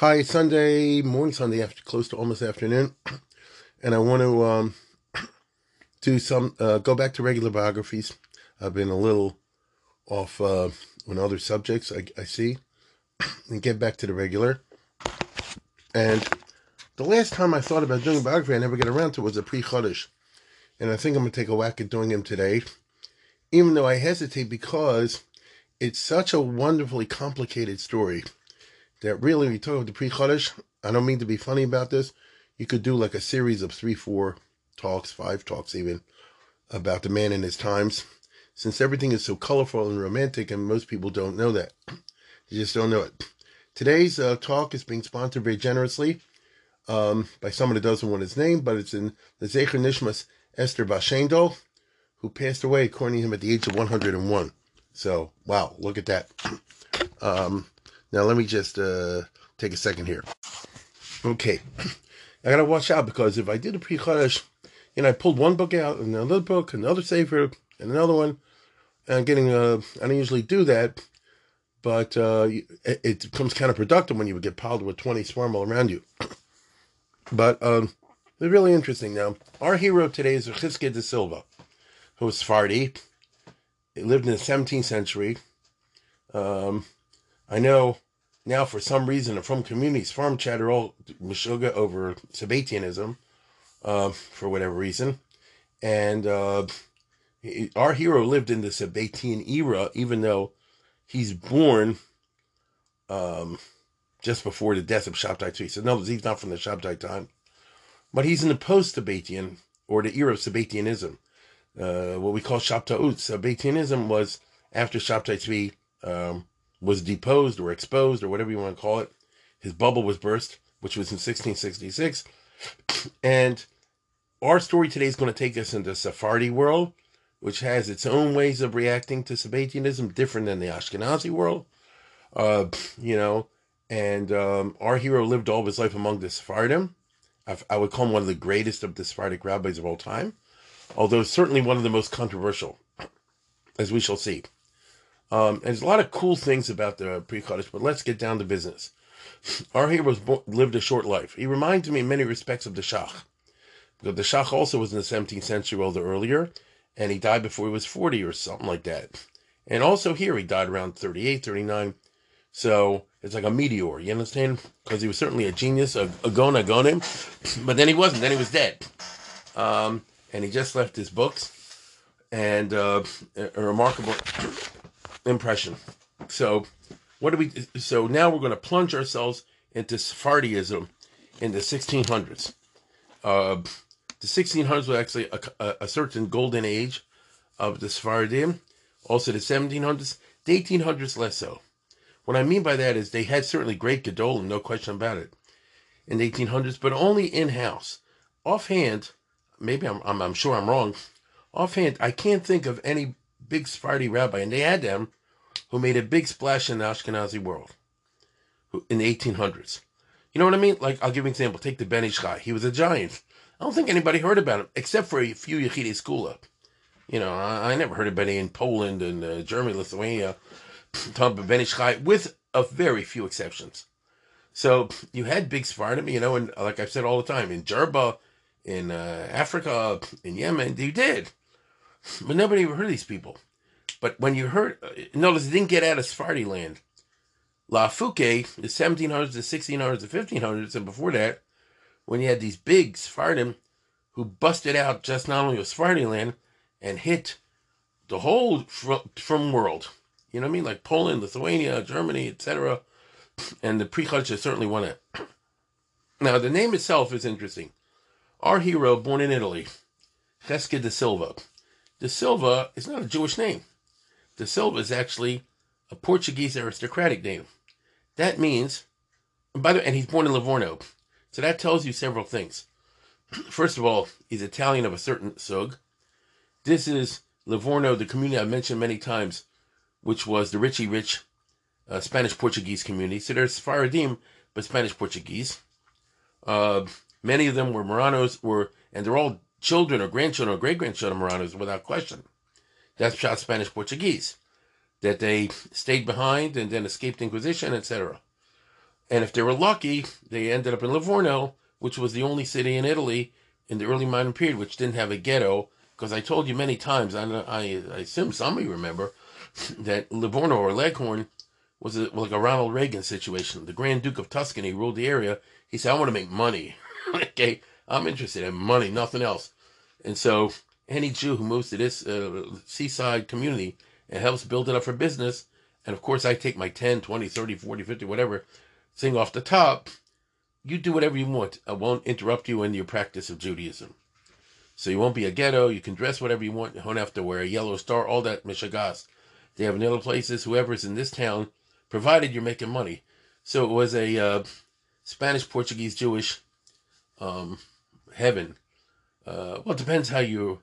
Hi, Sunday morning, Sunday after close to almost afternoon, and I want to um, do some uh, go back to regular biographies. I've been a little off uh, on other subjects I, I see, and get back to the regular. And the last time I thought about doing a biography, I never get around to was a Pri Chadash, and I think I'm to take a whack at doing him today, even though I hesitate because it's such a wonderfully complicated story that really, when you talk about the Pri Chadash, I don't mean to be funny about this. You could do like a series of three, four talks, five talks even, about the man and his times, since everything is so colorful and romantic, and most people don't know that. You just don't know it. Today's uh, talk is being sponsored very generously um, by someone who doesn't want his name, but it's in the Zecher Nishmas Esther Bashendel, who passed away, according to him, at the age of 101. So, wow, look at that. Um, now, let me just uh, take a second here. Okay. I gotta watch out because if I did a pre you know, I pulled one book out, and another book, another Sefer, and another one, and I'm getting, uh, I don't usually do that, but uh, it, it becomes counterproductive when you would get piled with 20 swarm all around you. but um, they're really interesting now. Our hero today is Chizkiah de Silva, who was Sephardi. He lived in the 17th century. Um, I know now for some reason from communities, farm chatter all Meshuggah over Sabbatianism, uh, for whatever reason. And uh, our hero lived in the Sabbatian era, even though he's born um, just before the death of Shabtai Tzvi. So no, he's not from the Shabtai time, but he's in the post-Sabbatian or the era of Sabbatianism, uh, what we call Shabtaut. Sabbatianism was after Shabtai Tzvi um, was deposed or exposed or whatever you want to call it. His bubble was burst, which was in 1666, and our story today is going to take us into the Sephardi world which has its own ways of reacting to Sabbatianism, different than the Ashkenazi world. Uh, you know, and um, our hero lived all of his life among the Sephardim. I, I would call him one of the greatest of the Sephardic rabbis of all time, although certainly one of the most controversial, as we shall see. Um, there's a lot of cool things about the Pri Chadash, but let's get down to business. Our hero lived a short life. He reminds me in many respects of the Shach, because the Shach also was in the 17th century, or earlier, and he died before he was 40 or something like that. And also here, he died around 38, 39. So it's like a meteor, you understand? Because he was certainly a genius, a, a gaon, but then he wasn't, then he was dead. Um, and he just left his books and uh, a remarkable impression. So, what do we? So now we're going to plunge ourselves into Sephardism in the 1600s. Uh, the 1600s was actually a, a, a, certain golden age of the Sephardim. Also, the 1700s, the 1800s less so. What I mean by that is they had certainly great Gedolim, no question about it, in the 1800s, but only in house. Offhand, maybe I'm, I'm, I'm sure I'm wrong. Offhand, I can't think of any big Sephardi rabbi, and they had them, who made a big splash in the Ashkenazi world in the 1800s. You know what I mean? Like, I'll give you an example. Take the Ben Ish. He was a giant. I don't think anybody heard about him except for a few Yechidei Segulah. You know, I, I, never heard of any in Poland and uh, Germany, Lithuania, about Ben Ish with a very few exceptions. So you had big Sephardim, you know, and like I've said all the time, in Jerba, in uh, Africa, in Yemen, you did. But nobody ever heard of these people. But when you heard, uh, notice it didn't get out of Sephardi land. La Fouque, the 1700s, the 1600s, the 1500s, and before that, when you had these big Sephardim who busted out just not only of Sephardi land and hit the whole from, from world. You know what I mean? Like Poland, Lithuania, Germany, etc. And the pre certainly won it. Now, the name itself is interesting. Our hero, born in Italy, Chizkiah de Silva. De Silva is not a Jewish name. De Silva is actually a Portuguese aristocratic name. that means, by the way, and he's born in Livorno. So that tells you several things. First of all, he's Italian of a certain sug. This is Livorno, the community I've mentioned many times, which was the richy rich uh, Spanish Portuguese community. So there's Sephardim, but Spanish Portuguese. Uh, many of them were Marranos, were, and they're all children or grandchildren or great grandchildren of Marranos without question. That's shot Spanish Portuguese. That they stayed behind and then escaped Inquisition, etc. And if they were lucky, they ended up in Livorno, which was the only city in Italy in the early modern period which didn't have a ghetto. Because I told you many times, I, I, I assume some of you remember, that Livorno or Leghorn was a, like a Ronald Reagan situation. The Grand Duke of Tuscany ruled the area. He said, I want to make money. okay, I'm interested in money, nothing else. And so any Jew who moves to this uh, seaside community and helps build it up for business, and of course I take my 10, 20, 30, 40, 50, whatever thing off the top, you do whatever you want. I won't interrupt you in your practice of Judaism. So you won't be a ghetto. You can dress whatever you want. You don't have to wear a yellow star, all that mishagas. They have in other places, whoever's in this town, provided you're making money. So it was a uh, Spanish, Portuguese, Jewish um, heaven. Uh, well, it depends how you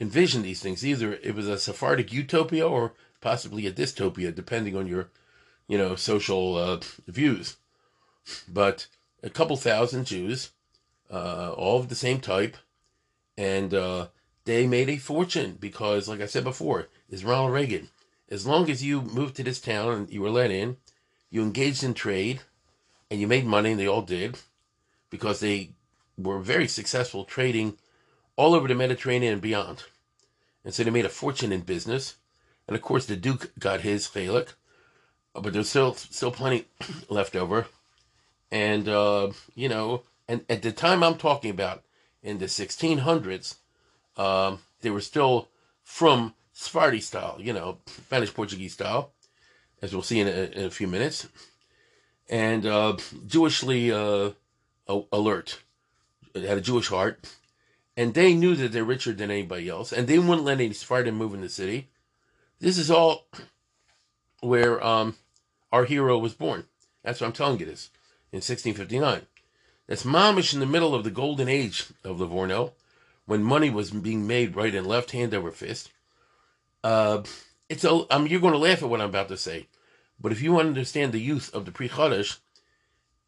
envision these things. Either it was a Sephardic utopia or possibly a dystopia, depending on your, you know, social uh, views. But a couple thousand Jews, uh, all of the same type, and uh, they made a fortune because, like I said before, is Ronald Reagan. As long as you moved to this town and you were let in, you engaged in trade, and you made money, and they all did, because they were very successful trading all over the Mediterranean and beyond. And so they made a fortune in business. And of course, the Duke got his chalik, but there's still still plenty left over. And, uh, you know, and at the time I'm talking about, in the 1600s, um, they were still from Sephardi style, you know, Spanish Portuguese style, as we'll see in a, in a few minutes. And uh, Jewishly uh, alert, it had a Jewish heart and they knew that they're richer than anybody else, and they wouldn't let any Spartan move in the city. This is all where um, our hero was born. That's what I'm telling you this in 1659. That's mamish in the middle of the golden age of Livorno, when money was being made right and left, hand over fist. Uh, it's a, I mean, you're going to laugh at what I'm about to say, but if you understand the youth of the Pri Chadash,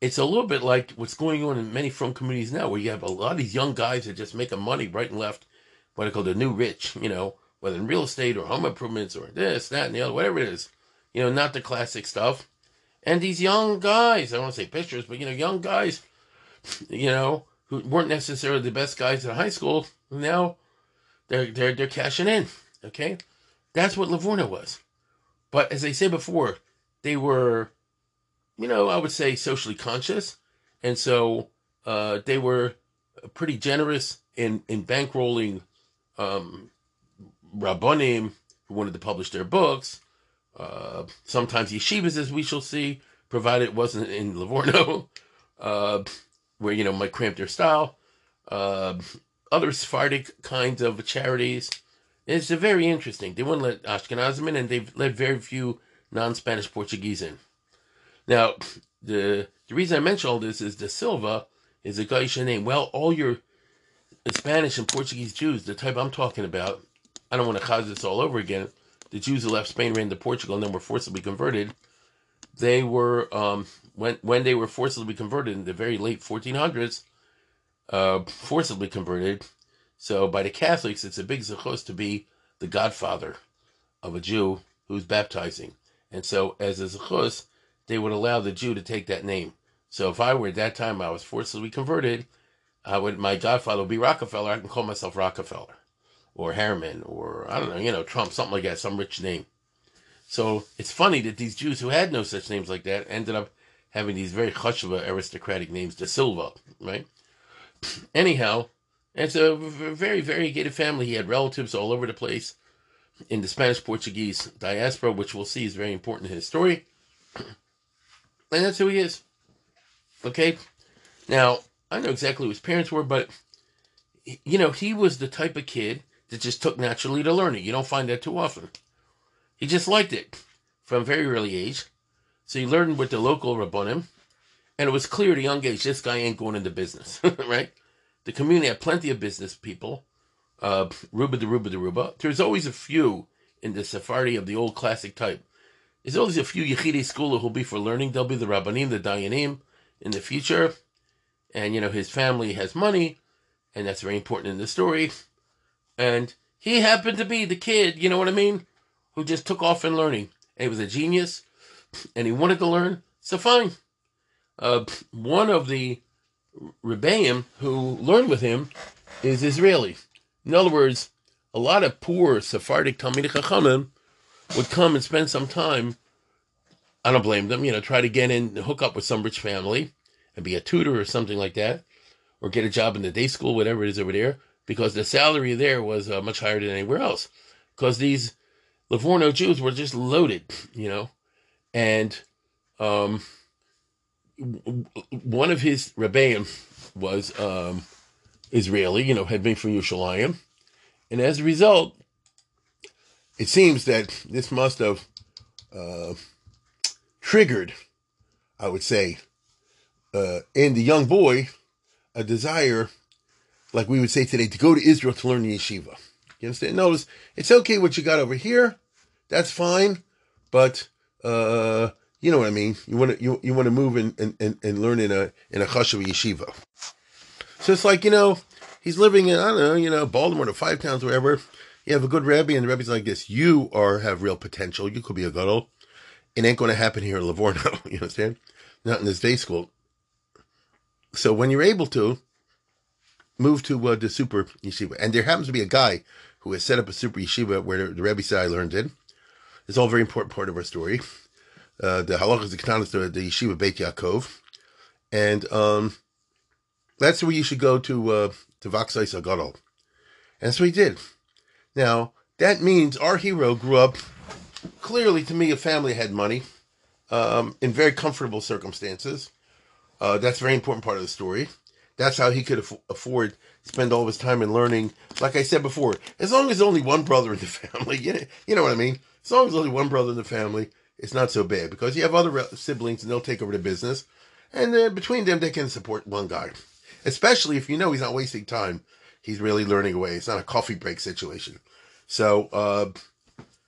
it's a little bit like what's going on in many from communities now, where you have a lot of these young guys that just making money right and left, what I call the new rich, you know, whether in real estate or home improvements or this, that, and the other, whatever it is, you know, not the classic stuff. And these young guys, I don't want to say pictures, but you know, young guys, you know, who weren't necessarily the best guys in high school, now they're they're they're cashing in. Okay, that's what Livorno was. But as I said before, they were you know, I would say socially conscious. And so uh, they were pretty generous in, in bankrolling um, Rabbonim who wanted to publish their books. Uh, sometimes yeshivas, as we shall see, provided it wasn't in Livorno, uh, where, you know, might cramp their style. Uh, other Sephardic kinds of charities. It's very interesting. They wouldn't let Ashkenazim in, and they've let very few non Spanish Portuguese in. Now, the the reason I mention all this is De Silva is a Gaisha name. Well, all your Spanish and Portuguese Jews, the type I'm talking about, I don't want to cause this all over again. The Jews who left Spain ran to Portugal and then were forcibly converted. They were um, when when they were forcibly converted in the very late 1400s, uh, forcibly converted. So by the Catholics, it's a big zechus to be the godfather of a Jew who's baptizing, and so as a zechus, they would allow the Jew to take that name. So if I were at that time, I was forcibly converted, I would my godfather would be Rockefeller. I can call myself Rockefeller, or Harriman, or I don't know, you know, Trump, something like that, some rich name. So it's funny that these Jews who had no such names like that ended up having these very chashva aristocratic names, De Silva, right? Anyhow, it's a very variegated family. He had relatives all over the place in the Spanish Portuguese diaspora, which we'll see is very important in his story. And that's who he is. Okay? Now, I know exactly who his parents were, but, you know, he was the type of kid that just took naturally to learning. You don't find that too often. He just liked it from a very early age. So he learned with the local rabbonim, and it was clear at a young age this guy ain't going into business, right? The community had plenty of business people, uh, Ruba de Ruba Ruba. There's always a few in the Sephardi of the old classic type. There's always a few Yechidei school who'll be for learning. They'll be the Rabbanim, the Dayanim in the future. And, you know, his family has money, and that's very important in the story. And he happened to be the kid, you know what I mean, who just took off in learning. And he was a genius, and he wanted to learn, so fine. Uh, one of the Rebbeim who learned with him is Israeli. In other words, a lot of poor Sephardic Talmidei Chachamim would come and spend some time. I don't blame them, you know, try to get in, hook up with some rich family and be a tutor or something like that, or get a job in the day school, whatever it is over there, because the salary there was uh, much higher than anywhere else. Because these Livorno Jews were just loaded, you know, and um, one of his rebbeim was um, Israeli, you know, had been from Yerushalayim, and as a result, it seems that this must have uh, triggered, I would say, uh, in the young boy, a desire, like we would say today, to go to Israel to learn the yeshiva. You understand? Notice it's okay what you got over here, that's fine, but uh, you know what I mean. You want to you, you want to move and, and, and learn in a in a chashuv yeshiva. So it's like you know he's living in I don't know you know Baltimore or five towns wherever. You have a good rabbi and the rabbi's like this. You are have real potential. You could be a gadol. It ain't going to happen here in Livorno. You understand? Not in this day school. So when you're able to move to uh, the super yeshiva, and there happens to be a guy who has set up a super yeshiva where the, rabbi said I learned in. It's all very important part of our story. Uh, the halachas the ketanas the, yeshiva Beit Yaakov, and um, that's where you should go to uh, to Vaksais Sagadol. And that's what he did. Now that means our hero grew up clearly to me a family had money um, in very comfortable circumstances. Uh, that's a very important part of the story. That's how he could aff- afford spend all of his time in learning. Like I said before, as long as only one brother in the family, you know, you know what I mean. As long as only one brother in the family, it's not so bad because you have other siblings and they'll take over the business, and uh, between them they can support one guy. Especially if you know he's not wasting time, he's really learning away. It's not a coffee break situation. So, uh,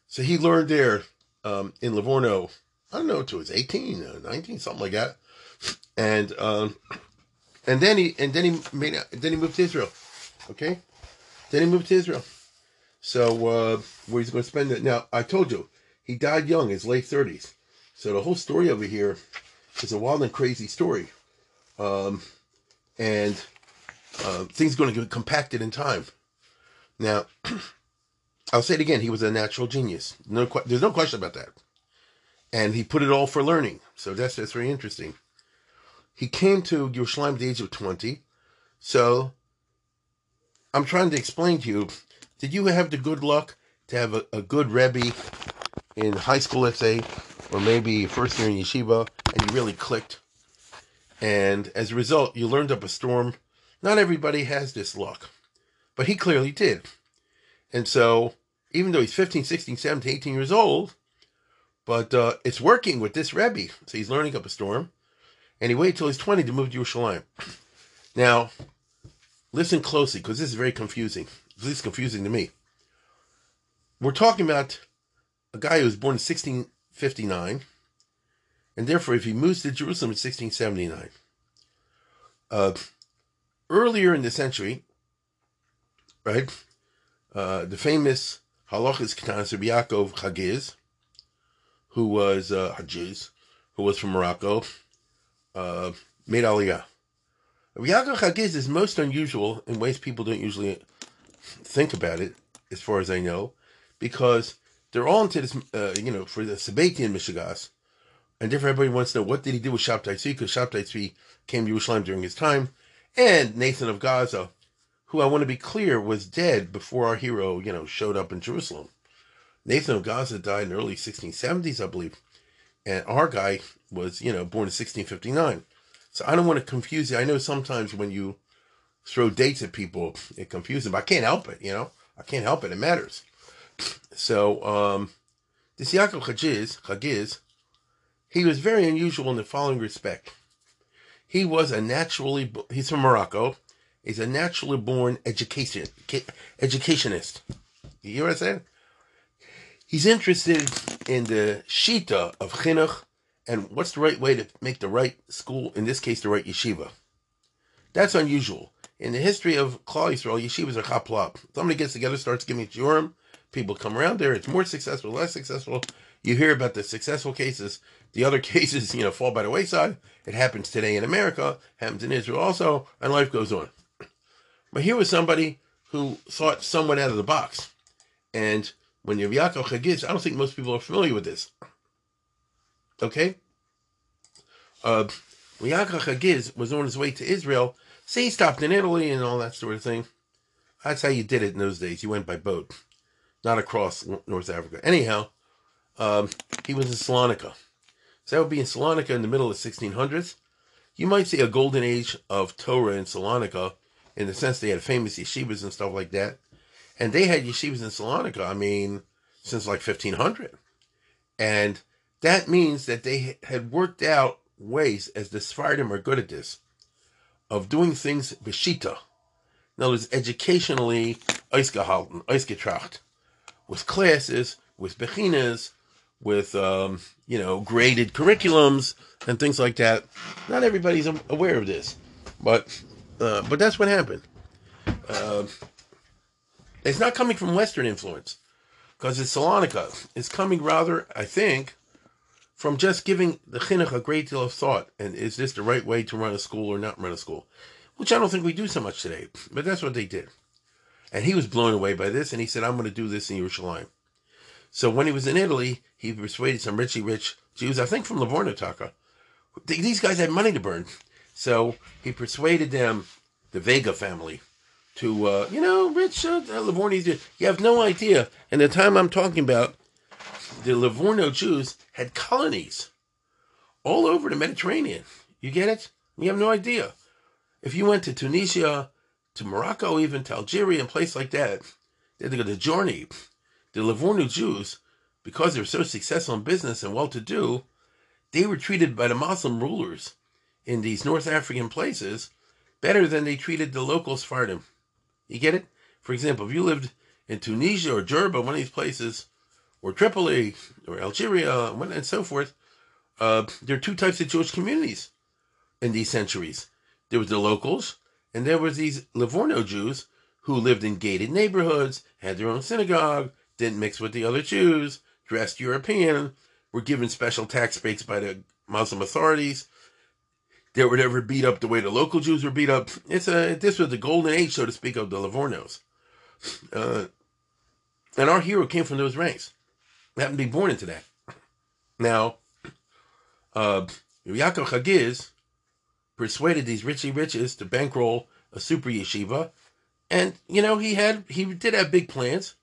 so he learned there um, in Livorno. I don't know he was 18, uh, 19, something like that. And um, and then he and then he made then he moved to Israel. Okay, then he moved to Israel. So uh, where he's going to spend it now? I told you he died young, his late thirties. So the whole story over here is a wild and crazy story, um, and uh, things are going to get compacted in time. Now, I'll say it again: he was a natural genius. No, there's no question about that. And he put it all for learning. So that's that's very interesting. He came to Yerushalayim at the age of 20. So I'm trying to explain to you did you have the good luck to have a, a good Rebbe in high school, let's say, or maybe first year in yeshiva, and you really clicked? And as a result, you learned up a storm. Not everybody has this luck, but he clearly did. And so, even though he's 15, 16, 17, 18 years old, but uh, it's working with this Rebbe. So he's learning up a storm and he waited till he's 20 to move to Yerushalayim. Now, listen closely, because this is very confusing. At least confusing to me. We're talking about a guy who was born in 1659, and therefore, if he moves to Jerusalem in 1679, uh, earlier in the century, right, uh, the famous halachas ketanas Rabbi Yaakov Chagiz, who was uh, Hajiz, who was from Morocco, uh, made Aliyah. Yaakov Chagiz is most unusual in ways people don't usually think about it, as far as I know, because they're all into this, uh, you know, for the Sabbatian Mishigas. And if everybody wants to know what did he do with Shabtai Tzvi, because Shabtai Tzvi came to Yerushalayim during his time, and Nathan of Gaza, who I want to be clear was dead before our hero, you know, showed up in Jerusalem. Nathan of Gaza died in the early 1670s, I believe, and our guy was, you know, born in 1659. So I don't want to confuse you. I know sometimes when you throw dates at people, it confuses them. I can't help it, you know. I can't help it. It matters. So um, this Yaakov Chagiz, Chagiz, he was very unusual in the following respect. He was a naturally, he's from Morocco. He's a naturally born education, educationist. You hear what I'm saying? He's interested in the shita of chinuch and what's the right way to make the right school, in this case, the right yeshiva. That's unusual. In the history of Klal Yisrael, yeshivas are chaplop. Somebody gets together, starts giving shiurim, people come around there, it's more successful, less successful. You hear about the successful cases. The other cases, you know, fall by the wayside. It happens today in America, happens in Israel also, and life goes on. But here was somebody who thought somewhat out of the box. And when you have Yaakov Chagiz, I don't think most people are familiar with this. Okay? Uh, Yaakov Chagiz was on his way to Israel, say he stopped in Italy and all that sort of thing. That's how you did it in those days. You went by boat, not across North Africa. Anyhow, um, he was in Salonika. So that would be in Salonika in the middle of the 1600s. You might see a golden age of Torah in Salonika in the sense they had famous yeshivas and stuff like that. And they had yeshivas in Salonika, I mean, since like 1500. And that means that they had worked out ways, as the Sephardim are good at this, of doing things b'shita. In other words, educationally, eisgehalten, eisgetracht, with classes, with bechinas, with um, you know graded curriculums and things like that. Not everybody's aware of this, but uh, but that's what happened. Uh, it's not coming from Western influence because it's Salonika. It's coming rather, I think, from just giving the chinuch a great deal of thought. And is this the right way to run a school or not run a school? Which I don't think we do so much today, but that's what they did. And he was blown away by this, and he said, "I'm going to do this in Yerushalayim." So when he was in Italy, he persuaded some richy rich Jews, I think from Livorno Taka. These guys had money to burn. So he persuaded them, the Vega family, to, uh, you know, rich uh, Livorno, you have no idea. And the time I'm talking about, the Livorno Jews had colonies all over the Mediterranean. You get it? You have no idea. If you went to Tunisia, to Morocco, even to Algeria, and places like that, they had to go to Journey. The Livorno Jews, because they were so successful in business and well to do, they were treated by the Muslim rulers in these North African places better than they treated the local Sephardim. You get it? For example, if you lived in Tunisia or Jerba, one of these places, or Tripoli or Algeria and so forth, uh, there are two types of Jewish communities in these centuries. There was the locals, and there was these Livorno Jews who lived in gated neighborhoods, had their own synagogue, didn't mix with the other Jews, dressed European, were given special tax breaks by the Muslim authorities, they were never beat up the way the local Jews were beat up. It's a this was the golden age, so to speak, of the Livornos. Uh, and our hero came from those ranks. Happened to be born into that. Now, uh, Yaakov Chagiz persuaded these richy riches to bankroll a super yeshiva, and you know he had he did have big plans,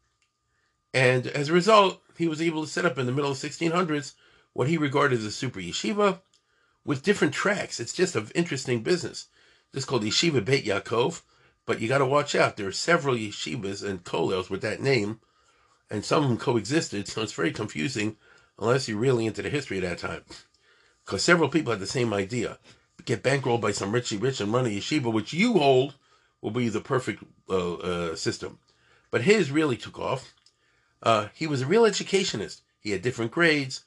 and as a result, he was able to set up in the middle of 1600s what he regarded as a super yeshiva with different tracks. It's just an interesting business. This is called Yeshiva Beit Yaakov, but you got to watch out. There are several yeshivas and kollels with that name, and some of them coexisted, so it's very confusing unless you're really into the history of that time. Because several people had the same idea. Get bankrolled by some richy rich and run a yeshiva, which you hold will be the perfect uh, uh, system. But his really took off. Uh, he was a real educationist. He had different grades.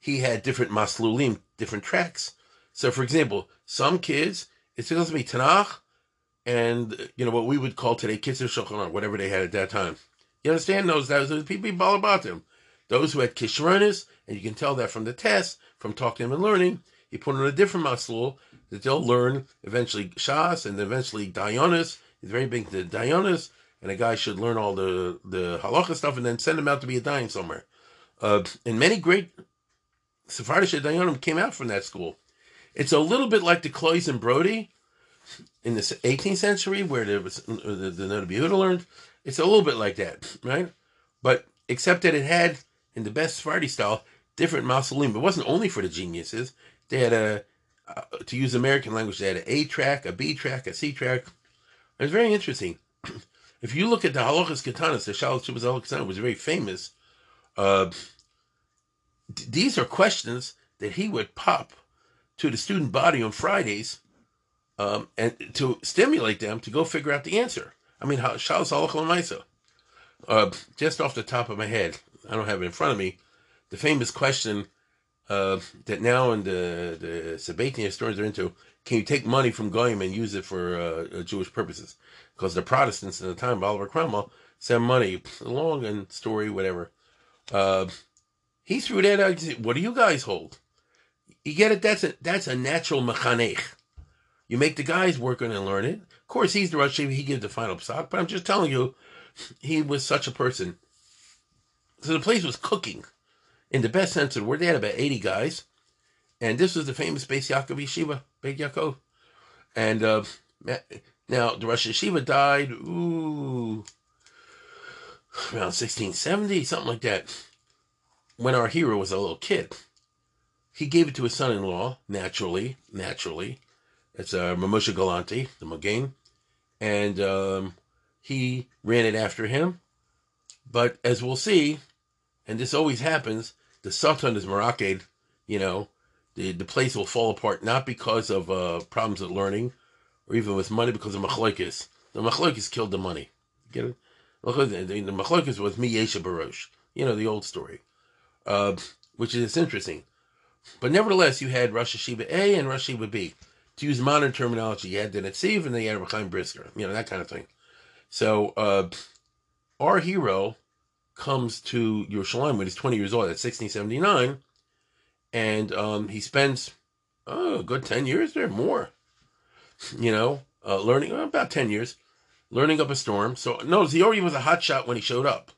He had different maslulim, different tracks. So, for example, some kids, it's supposed to be Tanakh and, you know, what we would call today Kitzur Shulchan whatever they had at that time. You understand those? Those are people all about them. Those who had Kishronis, and you can tell that from the test, from talking to them and learning, you put on a different maslul that they'll learn eventually Shas and eventually Dayanis. He's very big to Dayanis, and a guy should learn all the, the halacha stuff and then send him out to be a Dayan somewhere. Uh, and many great Sephardic Dayanim came out from that school. It's a little bit like the Kloiz and Brody in the 18th century, where there was uh, the, the B'Yehuda learned. It's a little bit like that, right? But except that it had, in the best Sephardi style, different maslulim. It wasn't only for the geniuses. They had a, uh, to use American language, they had an A track, a B track, a C track. It was very interesting. if you look at the Halachas Katanas, the Shalat Shubas was very famous. Uh, these are questions that he would pop to the student body on Fridays um, and to stimulate them to go figure out the answer. I mean, Shalos Halach uh, Just off the top of my head, I don't have it in front of me. The famous question uh, that now in the the Sabbatian historians are into: Can you take money from goyim and use it for uh, Jewish purposes? Because the Protestants in the time Oliver Cromwell sent money, long and story, whatever. Uh, he threw that out. What do you guys hold? You get it? That's a that's a natural mechanech. You make the guys work on and learn it. Of course, he's the Rosh He gives the final psak, but I'm just telling you, he was such a person. So the place was cooking in the best sense of the word. They had about 80 guys. And this was the famous Beis Yaakov Yeshiva, Beit Yaakov. And uh, now the Rosh Yeshiva died, ooh, around 1670, something like that, when our hero was a little kid. He gave it to his son-in-law, naturally, naturally. It's uh, Mamosha Galante, the Mogain. And um, he ran it after him. But as we'll see, and this always happens, the Sultan is Maraked, you know, the, the place will fall apart not because of uh, problems with learning or even with money because of Machlokes. The Machlokes killed the money. Get it? The, the Machlokes was Yesha Barosh. You know, the old story. Uh, which is interesting. But nevertheless, you had Rosh Yeshiva A and Rosh Yeshiva B. To use modern terminology, you had the Netziv and then you had Reb Chaim Brisker. You know, that kind of thing. So, uh, our hero comes to Yerushalayim when he's 20 years old, That's 1679, and um, he spends oh, a good 10 years there, more, you know, uh, learning uh, about 10 years, learning up a storm. So no, already was a hot shot when he showed up.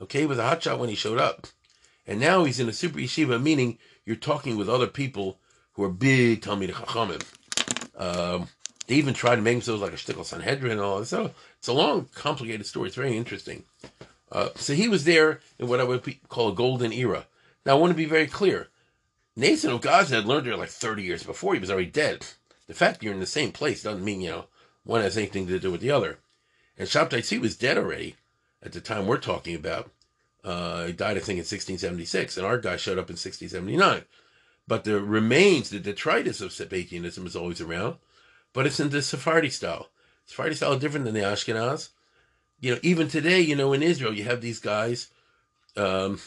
Okay, he was a hot shot when he showed up. And now he's in a super yeshiva, meaning you're talking with other people who are big Talmid Chachamim. Um, they even try to make themselves like a shtickle Sanhedrin and all. So it's a long, complicated story. It's very interesting. Uh, so he was there in what I would call a golden era. Now I want to be very clear. Nathan of Gaza had learned there like 30 years before. He was already dead. The fact you're in the same place doesn't mean, you know, one has anything to do with the other. And Shabtai was dead already at the time we're talking about. Uh, he died, I think, in 1676, and our guy showed up in 1679. But the remains, the detritus of Sabbatianism is always around, but it's in the Sephardi style. Sephardi style is different than the Ashkenaz you know, even today, you know, in Israel, you have these guys. Um,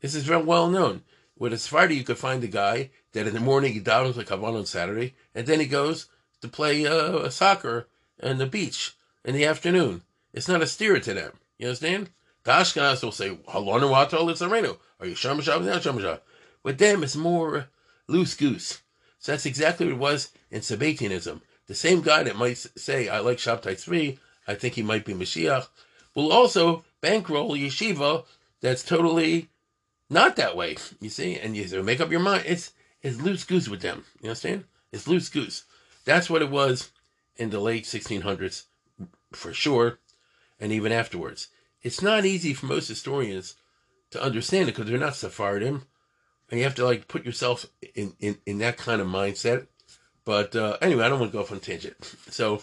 this is very well known. With a Sephardi, you could find a guy that in the morning he davens like Havana on Saturday, and then he goes to play uh, soccer on the beach in the afternoon. It's not a steer to them. You understand? The Ashkenaz will say, Halon Wato it's a Reno. Are you Shem Not Shem With them, it's more loose goose. So that's exactly what it was in Sabbatianism. The same guy that might say, I like Shabtai Tzvi, I think he might be Mashiach, will also bankroll yeshiva that's totally not that way. You see, and you make up your mind. It's it's loose goose with them. You understand? It's loose goose. That's what it was in the late 1600s, for sure, and even afterwards. It's not easy for most historians to understand it because they're not Sephardim, and you have to like put yourself in in, in that kind of mindset. But uh, anyway, I don't want to go off on tangent. So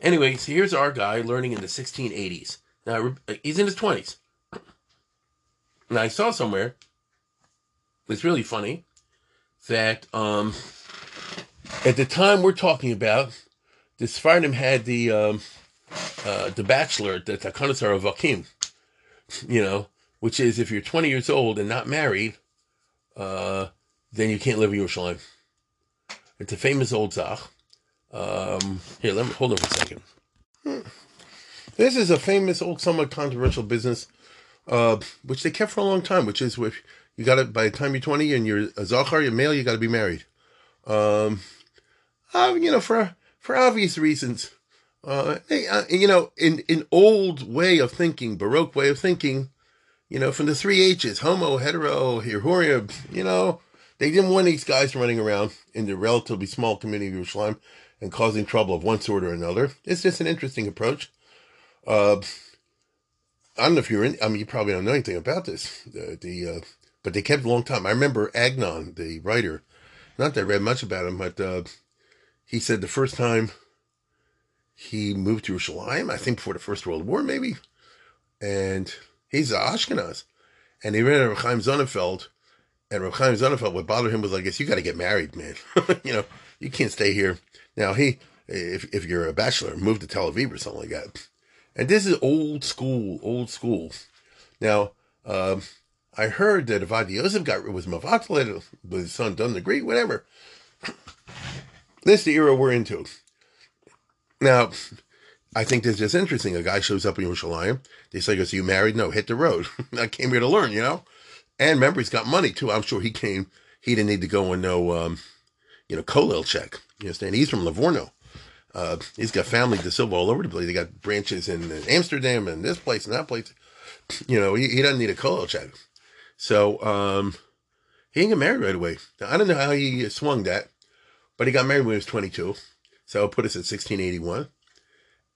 Anyways, here's our guy learning in the 1680s. Now, he's in his 20s. Now, I saw somewhere, it's really funny, that um, at the time we're talking about, the Sephardim had the um, uh, the bachelor, the Takanosar of Vakim, you know, which is if you're 20 years old and not married, uh, then you can't live in Yerushalayim. It's a famous old Zach. Um, here, let me hold on for a second. This is a famous old, somewhat controversial business, uh, which they kept for a long time. Which is, if you got it by the time you're 20 and you're a zachar, you're male, you got to be married. Um, uh, you know, for for obvious reasons. Uh, uh, you know, in in old way of thinking, baroque way of thinking, you know, from the three H's, homo, hetero, hirhuria, you know, they didn't want these guys running around in the relatively small community of Jerusalem and causing trouble of one sort or another. It's just an interesting approach. Uh, I don't know if you're in. I mean, you probably don't know anything about this. The, the uh, but they kept a long time. I remember Agnon, the writer. Not that I read much about him, but uh, he said the first time he moved to Jerusalem, I think before the First World War, maybe, and he's Ashkenaz, and he out of Chaim Sonnenfeld, and Reb Chaim what bothered him was, I guess, you got to get married, man. you know, you can't stay here. Now, he, if, if you're a bachelor, move to Tel Aviv or something like that. And this is old school, old school. Now, um, I heard that Ovadia Yosef got rid was Mavatal, but his son doesn't agree, whatever. This is the era we're into. Now, I think this is interesting. A guy shows up in Yerushalayim. They say, goes, you married? No, hit the road. I came here to learn, you know? And remember, he's got money too. I'm sure he came, he didn't need to go and no, um, you know, Kolel check. You understand? He's from Livorno. Uh, he's got family De Silva all over the place. They got branches in, Amsterdam and this place and that place. You know, he, he doesn't need a Kolel check. So, um, he didn't get married right away. Now, I don't know how he swung that, but he got married when he was 22. So it put us at 1681.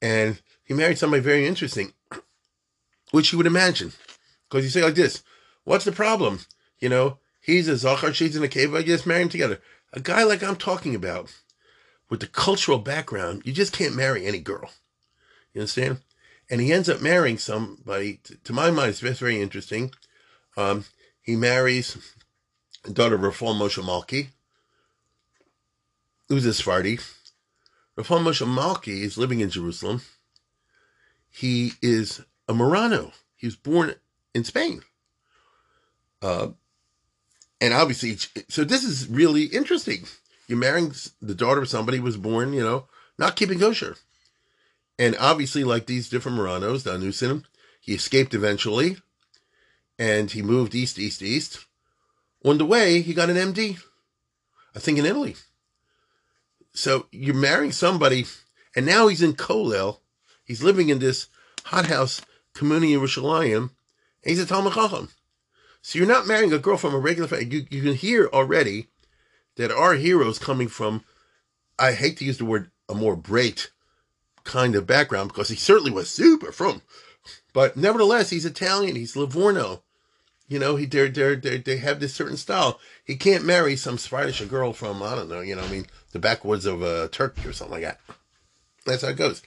And he married somebody very interesting, which you would imagine. Because you say like this, what's the problem? You know, he's a Zachar, she's in a cave, I just marry them together. A guy like I'm talking about, with the cultural background, you just can't marry any girl. You understand? And he ends up marrying somebody, to my mind, it's very interesting. Um, he marries a daughter of Rafael Moshe Malki, who's a Sephardi. Rafael Moshe Malki is living in Jerusalem. He is a Marrano. He was born in Spain. Uh, and obviously, so this is really interesting. You're marrying the daughter of somebody who was born, you know, not keeping kosher. And obviously, like these different Marranos, Danusim, he escaped eventually and he moved east, east, east. On the way, he got an MD, I think in Italy. So you're marrying somebody, and now he's in Kolel. He's living in this hothouse community in Yerushalayim, and he's a Talmud Chacham. So you're not marrying a girl from a regular family. You, you can hear already that our hero's coming from, I hate to use the word, a more great kind of background because he certainly was super from, but nevertheless, he's Italian. He's Livorno. You know, he they're, they're, they have this certain style. He can't marry some Spanish girl from I don't know. You know, I mean, the backwoods of uh, Turkey or something like that. That's how it goes.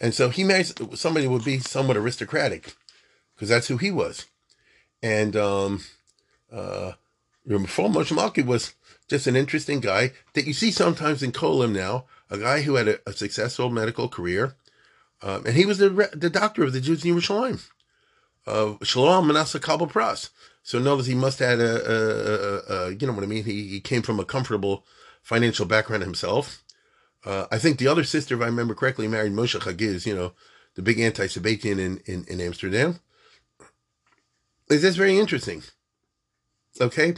And so he marries somebody would be somewhat aristocratic because that's who he was. And um, uh, before Moshe was just an interesting guy that you see sometimes in Kolim now, a guy who had a, a successful medical career. Um, and he was the, the doctor of the Jews in Yerushalayim uh, Shalom Manasseh Kabul Pras. So notice he must have had a, a, a, a, you know what I mean? He, he came from a comfortable financial background himself. Uh, I think the other sister, if I remember correctly, married Moshe Chagiz, you know, the big anti-Sabbatian in, in, in Amsterdam. Is this very interesting? Okay.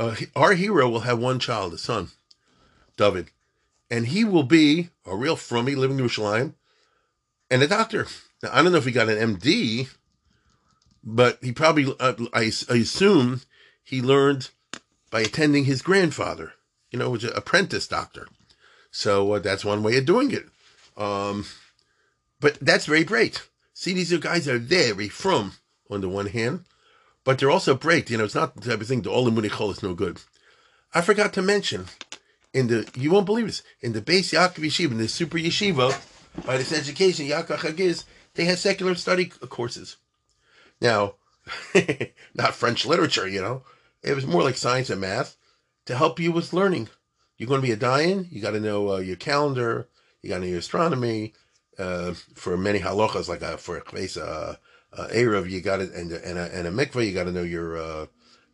Uh, our hero will have one child, a son, David, and he will be a real frummy living in Jerusalem and a doctor. Now, I don't know if he got an MD but he probably, uh, I, I assume, he learned by attending his grandfather, you know, was an apprentice doctor. So uh, that's one way of doing it. Um, but that's very great. See, these guys are very from on the one hand, but they're also great. You know, it's not the type of thing, the all the chol is no good. I forgot to mention, in the, you won't believe this, in the Beis Yaakov Yeshiva, in the super yeshiva, by this education, Yaakov Chagiz, they had secular study courses. Now, not French literature, you know. It was more like science and math to help you with learning. You're going to be a dayan, you got to know uh, your calendar, you got to know your astronomy. Uh, for many halachas, like uh, for a uh, you got it, and, and, a, and a you got to know your, uh,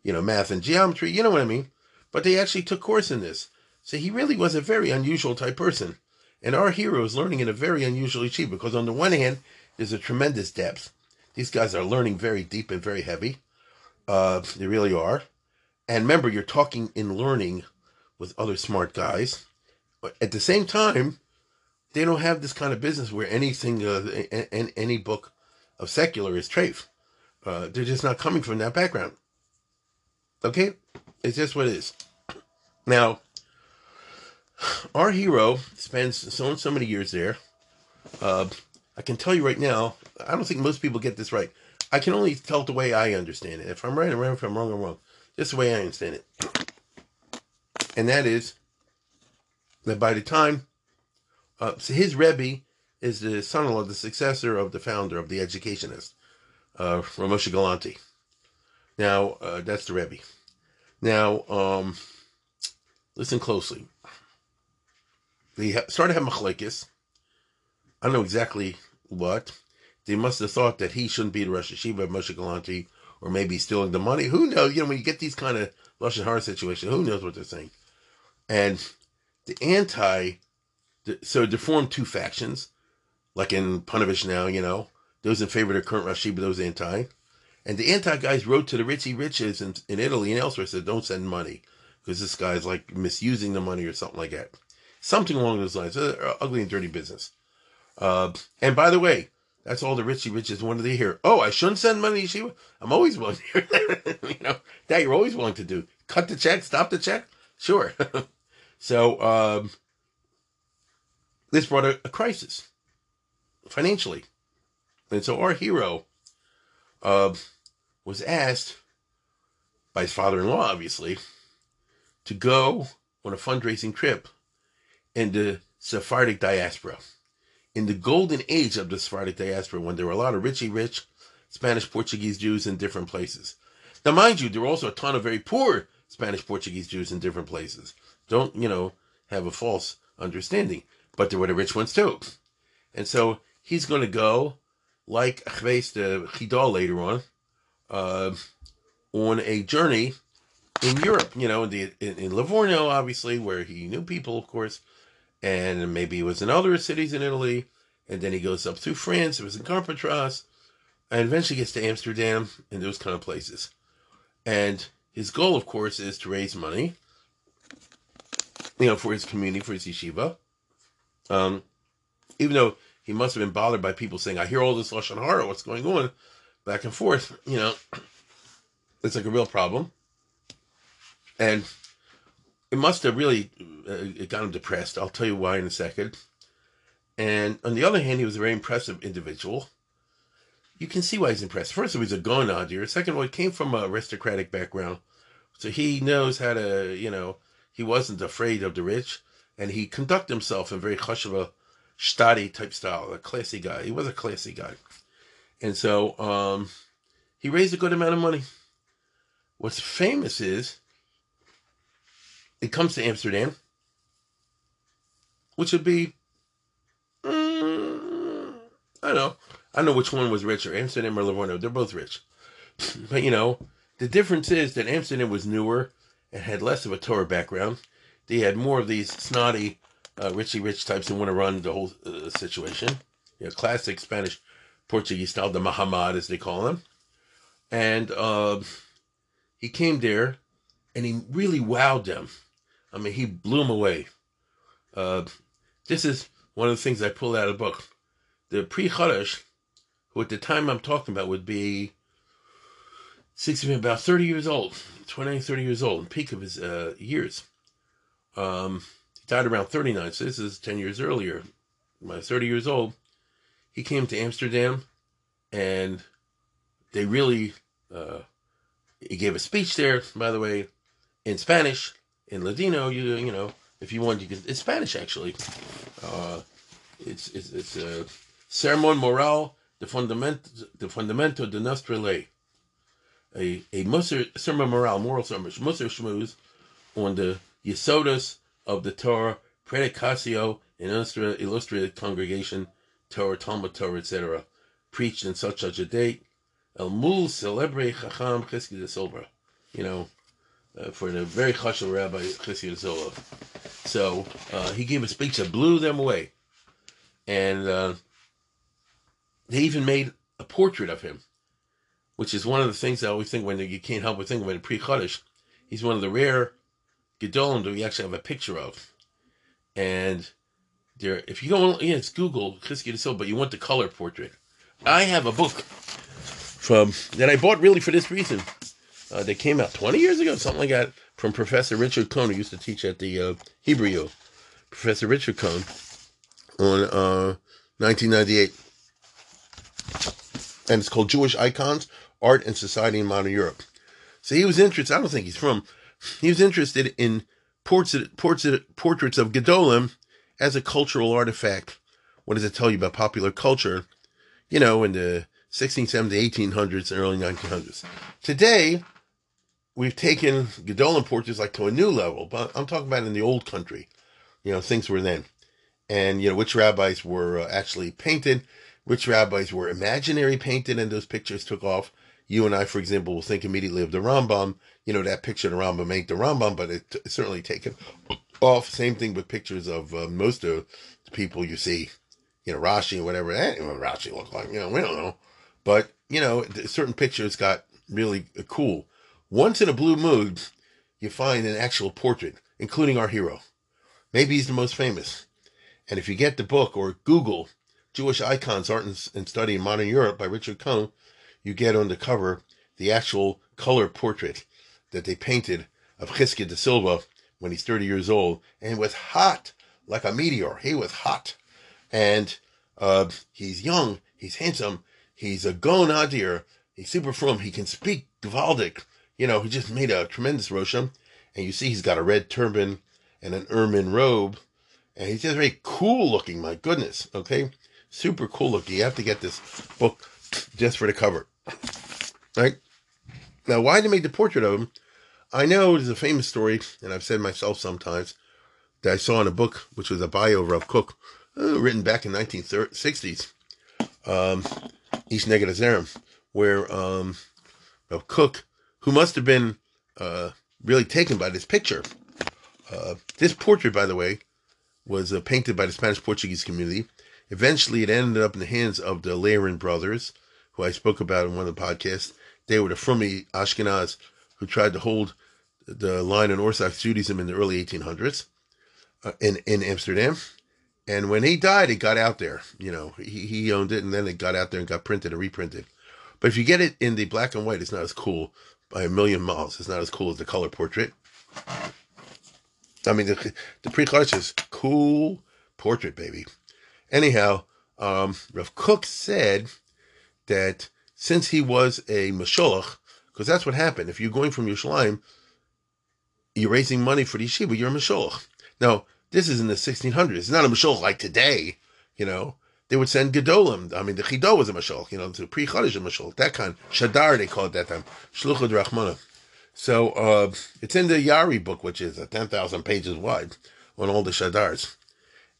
you know, math and geometry, you know what I mean? But they actually took course in this. So he really was a very unusual type person. And our hero is learning in a very unusual yeshiva because on the one hand, there's a tremendous depth. These guys are learning very deep and very heavy. Uh, they really are. And remember, you're talking in learning with other smart guys. But at the same time, they don't have this kind of business where anything, uh, any book of secular is trafe. Uh, they're just not coming from that background. Okay? It's just what it is. Now, our hero spends so and so many years there. Uh, I can tell you right now, I don't think most people get this right. I can only tell it the way I understand it. If I'm right, I'm right. If I'm wrong, I'm wrong. Just the way I understand it. And that is that by the time, uh, so his Rebbe is the son-in-law, the successor of the founder of the Educationist, uh, Ramosha Galanti. Now, uh, that's the Rebbe. Now, um, listen closely. They ha- started having machlekes. I don't know exactly what. They must have thought that he shouldn't be the Rosh Hashiva of Moshe Galanti, or maybe stealing the money. Who knows? You know, when you get these kind of Lashon Hara situations, who knows what they're saying? And the anti, the, so they formed two factions, like in Panovich now, you know, those in favor of the current Rashi, but those anti. And the anti guys wrote to the richy riches in, in Italy and elsewhere, said, don't send money, because this guy's like misusing the money or something like that. Something along those lines. Uh, ugly and dirty business. Uh, and by the way, that's all the richy riches wanted to hear. Oh, I shouldn't send money to Yeshiva? I'm always willing to hear that. you know, that you're always willing to do. Cut the check, stop the check? Sure. so, um, this brought a, a, crisis financially. And so our hero uh, was asked by his father in law, obviously, to go on a fundraising trip in the Sephardic diaspora in the golden age of the Sephardic diaspora when there were a lot of richy rich Spanish Portuguese Jews in different places. Now, mind you, there were also a ton of very poor Spanish Portuguese Jews in different places. Don't, you know, have a false understanding. But there were the rich ones too. And so he's going to go, like Achves the Chidal later on, uh, on a journey in Europe, you know, in, the, in, in Livorno, obviously, where he knew people, of course, and maybe it was in other cities in Italy, and then he goes up through France. It was in Carpentras, and eventually gets to Amsterdam and those kind of places. And his goal, of course, is to raise money, you know, for his community, for his yeshiva. Um, even though he must have been bothered by people saying, "I hear all this lashon hara, what's going on?" Back and forth, you know, it's like a real problem. And it must have really uh, it got him depressed. I'll tell you why in a second. And on the other hand, he was a very impressive individual. You can see why he's impressed. First of all, he's a Gaon Adir. Second of all, he came from an aristocratic background. So he knows how to, you know, he wasn't afraid of the rich. And he conducted himself in very chashuva, stadi type style, a classy guy. He was a classy guy. And so um, he raised a good amount of money. What's famous is it comes to Amsterdam, which would be, mm, I don't know. I don't know which one was richer, Amsterdam or Livorno. They're both rich. but, you know, the difference is that Amsterdam was newer and had less of a Torah background. They had more of these snotty, uh, richy rich types who want to run the whole uh, situation. Classic Spanish Portuguese style, the Mahamad, as they call him. And uh, he came there and he really wowed them I mean, he blew them away. Uh, this is one of the things I pulled out of the book. The pre who at the time I'm talking about would be 60, about 30 years old, 29, 30 years old, peak of his uh, years. Um, died around 39, so this is 10 years earlier. When 30 years old, he came to Amsterdam and they really, uh, he gave a speech there, by the way, in Spanish in Ladino, you you know, if you want, you can. It's Spanish actually. Uh, it's it's it's a sermon moral de fundamento de fundamento de nuestra ley. A a musar sermon moral moral sermon musar shmooze on the yesodas of the Torah predicatio in nuestra illustrated congregation Torah Talmud Torah etc. Preached in such such a date. El mul celebre chacham Chizkiah de Silva. You know, uh, for the very chashuv Rabbi Chesed Zola. So uh, he gave a speech that blew them away, and uh, they even made a portrait of him, which is one of the things I always think when you can't help but think when Pri Chadash. He's one of the rare gedolim that we actually have a picture of, and there. If you go, yeah, it's Google Chesed Zola, but you want the color portrait. I have a book from that I bought really for this reason. Uh, they came out 20 years ago, something like that, from Professor Richard Cohen, who used to teach at the uh, Hebrew. Professor Richard Cohen on uh, 1998. And it's called Jewish Icons, Art and Society in Modern Europe. So he was interested, I don't think he's from, he was interested in portraits, of Gedolim as a cultural artifact. What does it tell you about popular culture? You know, in the 1670s, 1800s, and early 1900s. Today, we've taken Gedolim portraits like to a new level, but I'm talking about in the old country. You know, things were then. And, you know, which rabbis were uh, actually painted, which rabbis were imaginary painted, and those pictures took off. You and I, for example, will think immediately of the Rambam. You know, that picture of the Rambam ain't the Rambam, but it, it's certainly taken off. Same thing with pictures of uh, most of the people you see, you know, Rashi and whatever. That what Rashi look like, you know, we don't know. But, you know, certain pictures got really uh, cool. Once in a blue mood, you find an actual portrait, including our hero. Maybe he's the most famous. And if you get the book or Google Jewish Icons Art and Study in Modern Europe by Richard Cohen, you get on the cover the actual color portrait that they painted of Chizkiah de Silva when he's 30 years old and was hot like a meteor. He was hot. And uh, he's young, he's handsome, he's a Gaon Adir, he's super frum, he can speak Gvaldic. You know, he just made a tremendous Rosham. And you see he's got a red turban and an ermine robe. And he's just very cool looking, my goodness. Okay? Super cool looking. You have to get this book just for the cover. Right? Now, why they made the portrait of him? I know there's a famous story, and I've said myself sometimes, that I saw in a book, which was a bio of Rav Kook, uh, written back in 1960s, um, East Neged Azerim, where um, Rav Kook, who must have been uh, really taken by this picture. Uh, this portrait, by the way, was uh, painted by the Spanish Portuguese community. Eventually, it ended up in the hands of the Lehren brothers, who I spoke about in one of the podcasts. They were the Frumi Ashkenaz who tried to hold the line in Orthodox Judaism in the early 1800s uh, in, in Amsterdam. And when he died, it got out there. You know, he, he owned it, and then it got out there and got printed and reprinted. But if you get it in the black and white, it's not as cool by a million miles. It's not as cool as the color portrait. I mean, the, the pre is cool portrait, baby. Anyhow, um, Rav Kook said that since he was a Masholach, because that's what happened. If you're going from Yerushalayim, you're raising money for the yeshiva, you're a Masholach. Now, this is in the 1600s. It's not a Masholach like today, you know. They would send Gedolim. I mean, the Chido was a Masholach, you know, the Pri Chadash a that kind. Shadar, they called it that time. Shluchad Rachmana. So uh, it's in the Ya'ari book, which is 10,000 pages wide on all the Shadars.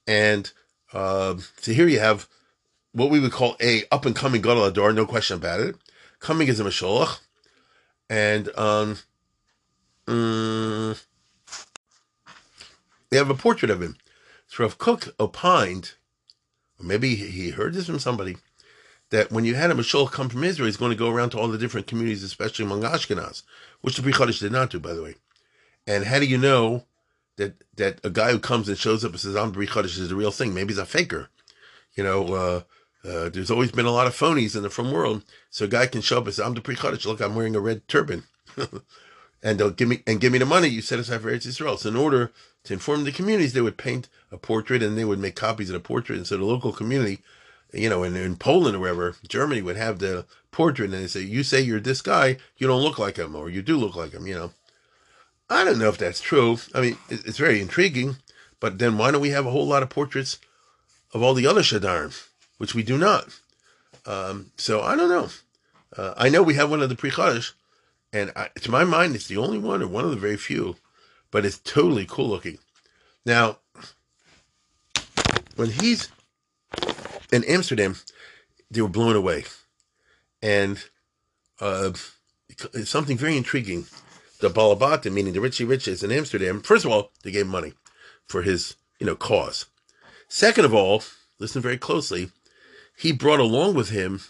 And uh, so here you have what we would call a up and coming Gadol Ador, no question about it. Coming as a Masholach. And um, mm, they have a portrait of him. So if Kook opined, or maybe he heard this from somebody, that when you had a Mashal come from Israel, he's going to go around to all the different communities, especially among Ashkenaz, which the Chodesh did not do, by the way. And how do you know that that a guy who comes and shows up and says, I'm Pri is the real thing? Maybe he's a faker. You know, uh, uh, there's always been a lot of phonies in the from world. So a guy can show up and say, I'm the Chodesh. Look, I'm wearing a red turban. and they'll give me and give me the money you set aside for Eretz Yisrael. So in order to inform the communities, they would paint a portrait and they would make copies of the portrait. And so the local community you know, in, in Poland or wherever, Germany would have the portrait and they say, you say you're this guy, you don't look like him, or you do look like him, you know. I don't know if that's true. I mean, it's very intriguing, but then why don't we have a whole lot of portraits of all the other Shadarim, which we do not? Um, so I don't know. Uh, I know we have one of the Chodesh, and I, to my mind, it's the only one or one of the very few, but it's totally cool looking. Now, when he's in Amsterdam, they were blown away. And uh, something very intriguing. The Balabata, meaning the Richie Riches in Amsterdam, first of all, they gave money for his, you know, cause. Second of all, listen very closely, he brought along with him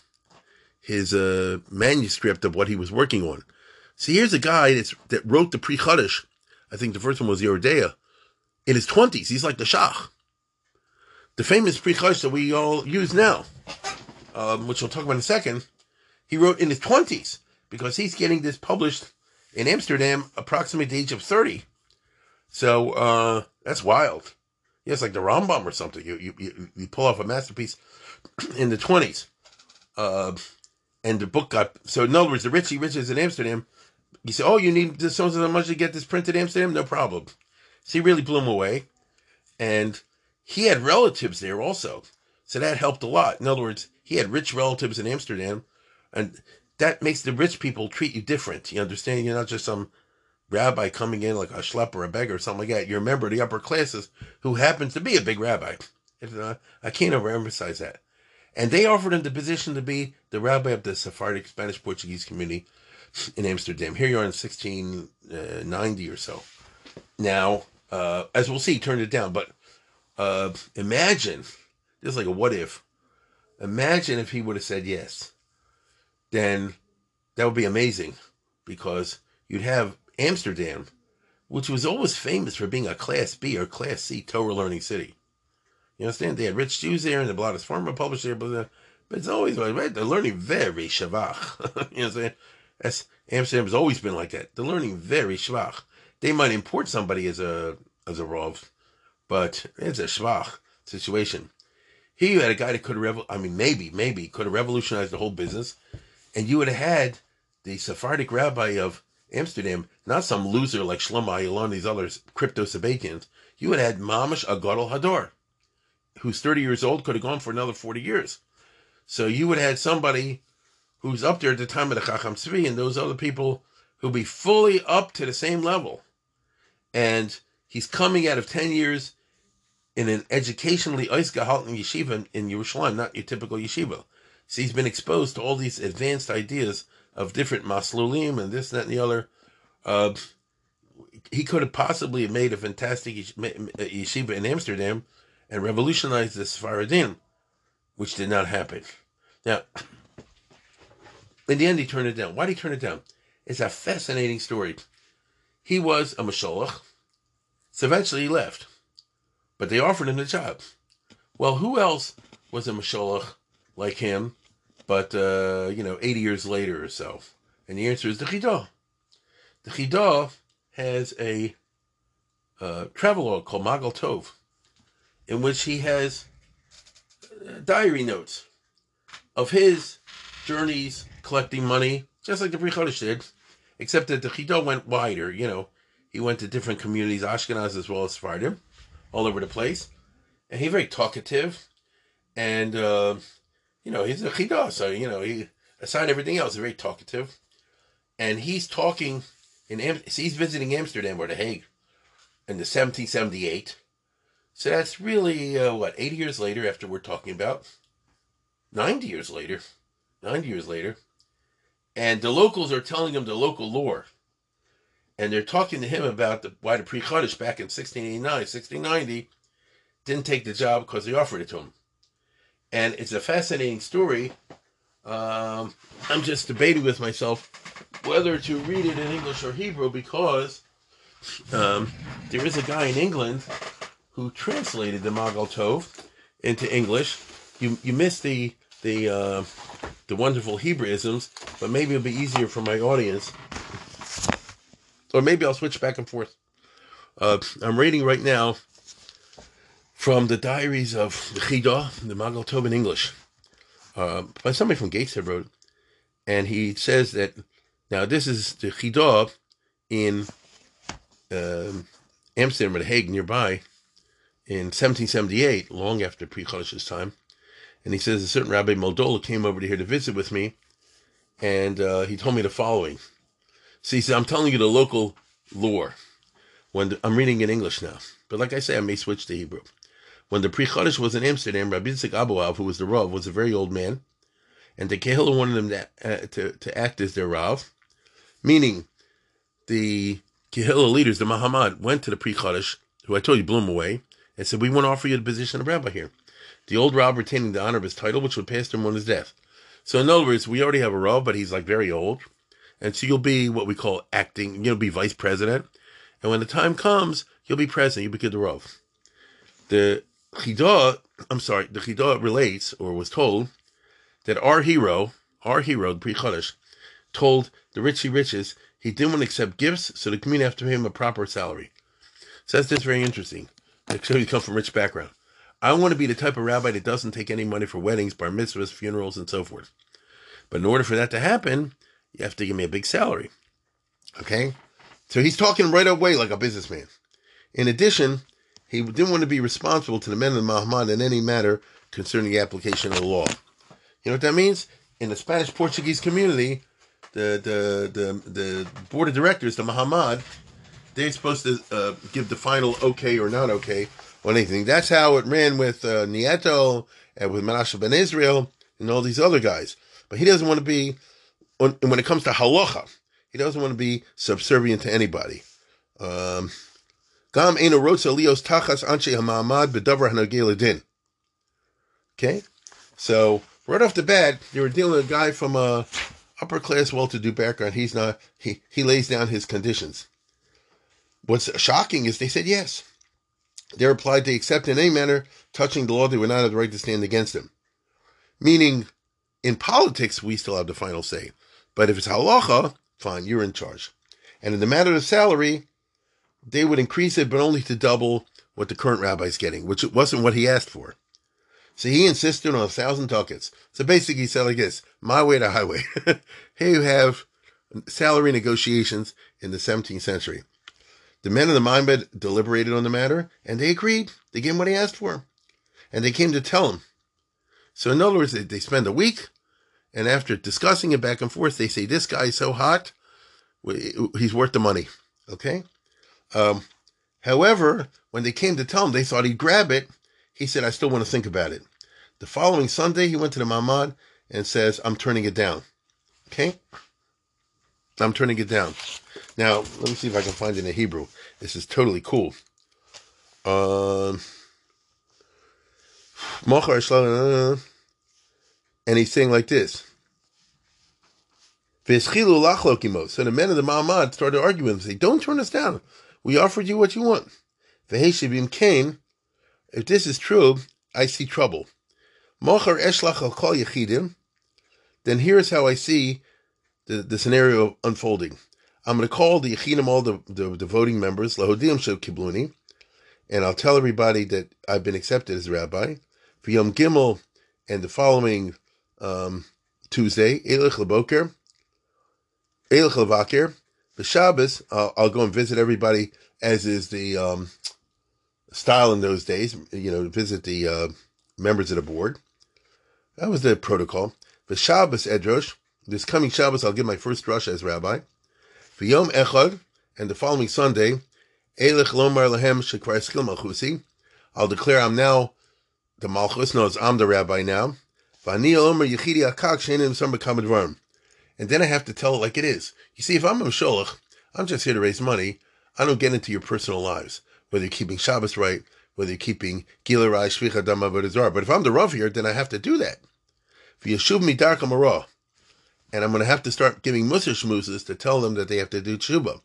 his uh, manuscript of what he was working on. See, here's a guy that wrote the Pri Chadash. I think the first one was Yoreh De'ah. In his 20s, he's like the Shah the famous Pri Chadash that we all use now, um, which we'll talk about in a second, he wrote in his 20s because he's getting this published in Amsterdam approximately the age of 30. So uh, that's wild. Yeah, it's like the Rambam or something. You, you, you pull off a masterpiece in the 20s. Uh, and the book got, so in other words, the Richie Riches in Amsterdam, he said, oh, you need so and so much to get this printed in Amsterdam? No problem. So he really blew him away. And he had relatives there also. So that helped a lot. In other words, he had rich relatives in Amsterdam. And that makes the rich people treat you different. You understand? You're not just some rabbi coming in like a schlep or a beggar or something like that. You're a member of the upper classes who happens to be a big rabbi. I can't overemphasize that. And they offered him the position to be the rabbi of the Sephardic Spanish Portuguese community in Amsterdam. Here you are in 1690 or so. Now, uh, as we'll see, he turned it down. But uh, imagine, is like a what if. Imagine if he would have said yes. Then that would be amazing because you'd have Amsterdam, which was always famous for being a Class B or Class C Torah learning city. You understand? They had rich Jews there and the Bladas Farmer published there, but, but it's always right. They're learning very shavach. you know what I'm saying? Amsterdam has always been like that. They're learning very schwach. They might import somebody as a as a rov, but it's a schwach situation. Here you had a guy that could have, I mean, maybe, maybe could have revolutionized the whole business, and you would have had the Sephardic rabbi of Amsterdam, not some loser like Shlomo Ayalon, these other crypto Sabbatians. You would have had Mamish Agadol Hador, who's 30 years old, could have gone for another 40 years. So you would have had somebody who's up there at the time of the Chacham Tzvi and those other people who'll be fully up to the same level. And he's coming out of 10 years in an educationally Eisgehalten yeshiva in Yerushalayim, not your typical yeshiva. So he's been exposed to all these advanced ideas of different maslulim and this, that, and the other. Uh, he could have possibly made a fantastic yeshiva in Amsterdam and revolutionized the Sephardim, which did not happen. Now, in the end, he turned it down. Why did he turn it down? It's a fascinating story. He was a Masholach, so eventually he left, but they offered him the job. Well, who else was a Masholach like him, but, uh, you know, 80 years later or so? And the answer is the Chidah. The Chidah has a uh, travelogue called Magal Tov, in which he has uh, diary notes of his journeys collecting money, just like the Pri did, except that the Chidah went wider. You know, he went to different communities, Ashkenaz as well as Sephardim, all over the place. And he's very talkative. And, uh, you know, he's a Chidah, so, you know, he, aside everything else, he's very talkative. And he's talking in, Am- so he's visiting Amsterdam or The Hague in the 1778. So that's really, uh, what, 80 years later after we're talking about? 90 years later. 90 years later. And the locals are telling him the local lore. And they're talking to him about the, why the Pri Chadash back in 1689, 1690 didn't take the job because they offered it to him. And it's a fascinating story. Um, I'm just debating with myself whether to read it in English or Hebrew because um, there is a guy in England who translated the Magal Tov into English. You you missed the the uh, the wonderful Hebraisms, but maybe it'll be easier for my audience. Or maybe I'll switch back and forth. Uh, I'm reading right now from the diaries of the Chidah, the Magal Tov in English, uh, by somebody from Gateshead wrote, and he says that now this is the Chidah in um, Amsterdam or The Hague nearby in 1778, long after Pri Chadash's time and he says a certain Rabbi Meldola came over to here to visit with me, and uh, he told me the following. So he said, I'm telling you the local lore. When the, I'm reading in English now, but like I say, I may switch to Hebrew. When the Pri Chadash was in Amsterdam, Rabbi Yitzchak Abuav, who was the Rav, was a very old man, and the Kehillah wanted him to, uh, to, to act as their Rav, meaning the Kehillah leaders, the Mahamad, went to the Pri Chodesh, who I told you blew him away, and said, We want to offer you the position of rabbi here the old Rav retaining the honor of his title, which would pass to him on his death. So in other words, we already have a Rav, but he's like very old. And so you'll be what we call acting, you'll be vice president. And when the time comes, you'll be president, you'll be the Rav. The Chidah, I'm sorry, the Chidah relates, or was told, that our hero, our hero, the Pri Chadash, told the richy riches he didn't want to accept gifts, so the community have to pay him a proper salary. So that's just very interesting. He come from rich background. I want to be the type of rabbi that doesn't take any money for weddings, bar mitzvahs, funerals, and so forth. But in order for that to happen, you have to give me a big salary. Okay? So he's talking right away like a businessman. In addition, he didn't want to be responsible to the men of the Mahamad in any matter concerning the application of the law. You know what that means? in the Spanish Portuguese community, the the the the board of directors, the They're supposed to uh, give the final okay or not okay on anything. That's how it ran with uh, Nieto and with Menashe ben Israel and all these other guys. But he doesn't want to be, when it comes to halacha, he doesn't want to be subservient to anybody. Um, Gam ena rotza lios tachas anshe hamamad bedavar hanagel Okay, so right off the bat, you were dealing with a guy from a upper class, well-to-do background. He's not. He he lays down his conditions. What's shocking is they said yes. They replied they accept in any manner touching the law they would not have the right to stand against him. Meaning, in politics we still have the final say, but if it's halacha, fine, you're in charge. And in the matter of salary, they would increase it, but only to double what the current rabbi is getting, which wasn't what he asked for. So he insisted on a thousand ducats. So basically, he said like this: "My way to highway." Here you have salary negotiations in the 17th century. The men of the Minbed deliberated on the matter, and they agreed. They gave him what he asked for, and they came to tell him. So in other words, they, they spend a week, and after discussing it back and forth, they say, "This guy's so hot, he's worth the money." Okay. Um, however, when they came to tell him, they thought he'd grab it. He said, I still want to think about it. The following Sunday, he went to the Mamad and says, I'm turning it down. Okay? I'm turning it down. Now, let me see if I can find it in Hebrew. This is totally cool. Um, and he's saying like this. So the men of the Ma'amad started arguing him, say, Don't turn us down. We offered you what you want. Veheshivim Cain, if this is true, I see trouble. Mochar eshlach al yechidim, then here's how I see the, the scenario unfolding. I'm going to call the yechidim, all the, the, the voting members, lahodim shel kibluni, and I'll tell everybody that I've been accepted as rabbi. For Yom Gimel and the following um, Tuesday, Elich Leboker, Elich Levaker, the Shabbos, uh, I'll go and visit everybody, as is the um, style in those days. You know, visit the uh, members of the board. That was the protocol. The Shabbos Edrosh, this coming Shabbos, I'll give my first rush as rabbi. For Yom Echad, and the following Sunday, Lomar Lahem Shekvar Skil Malchusi, I'll declare I'm now the Malchus, knows I'm the rabbi now. Vani Omer Yechidi Akak. And then I have to tell it like it is. You see, if I'm a Sholach, I'm just here to raise money. I don't get into your personal lives, whether you're keeping Shabbos right, whether you're keeping Gilarai, Shvicha, Dama, But if I'm the Rav here, then I have to do that. For Yeshub Midarka Marah. And I'm going to have to start giving Musar Shmuzes to tell them that they have to do Tshuba.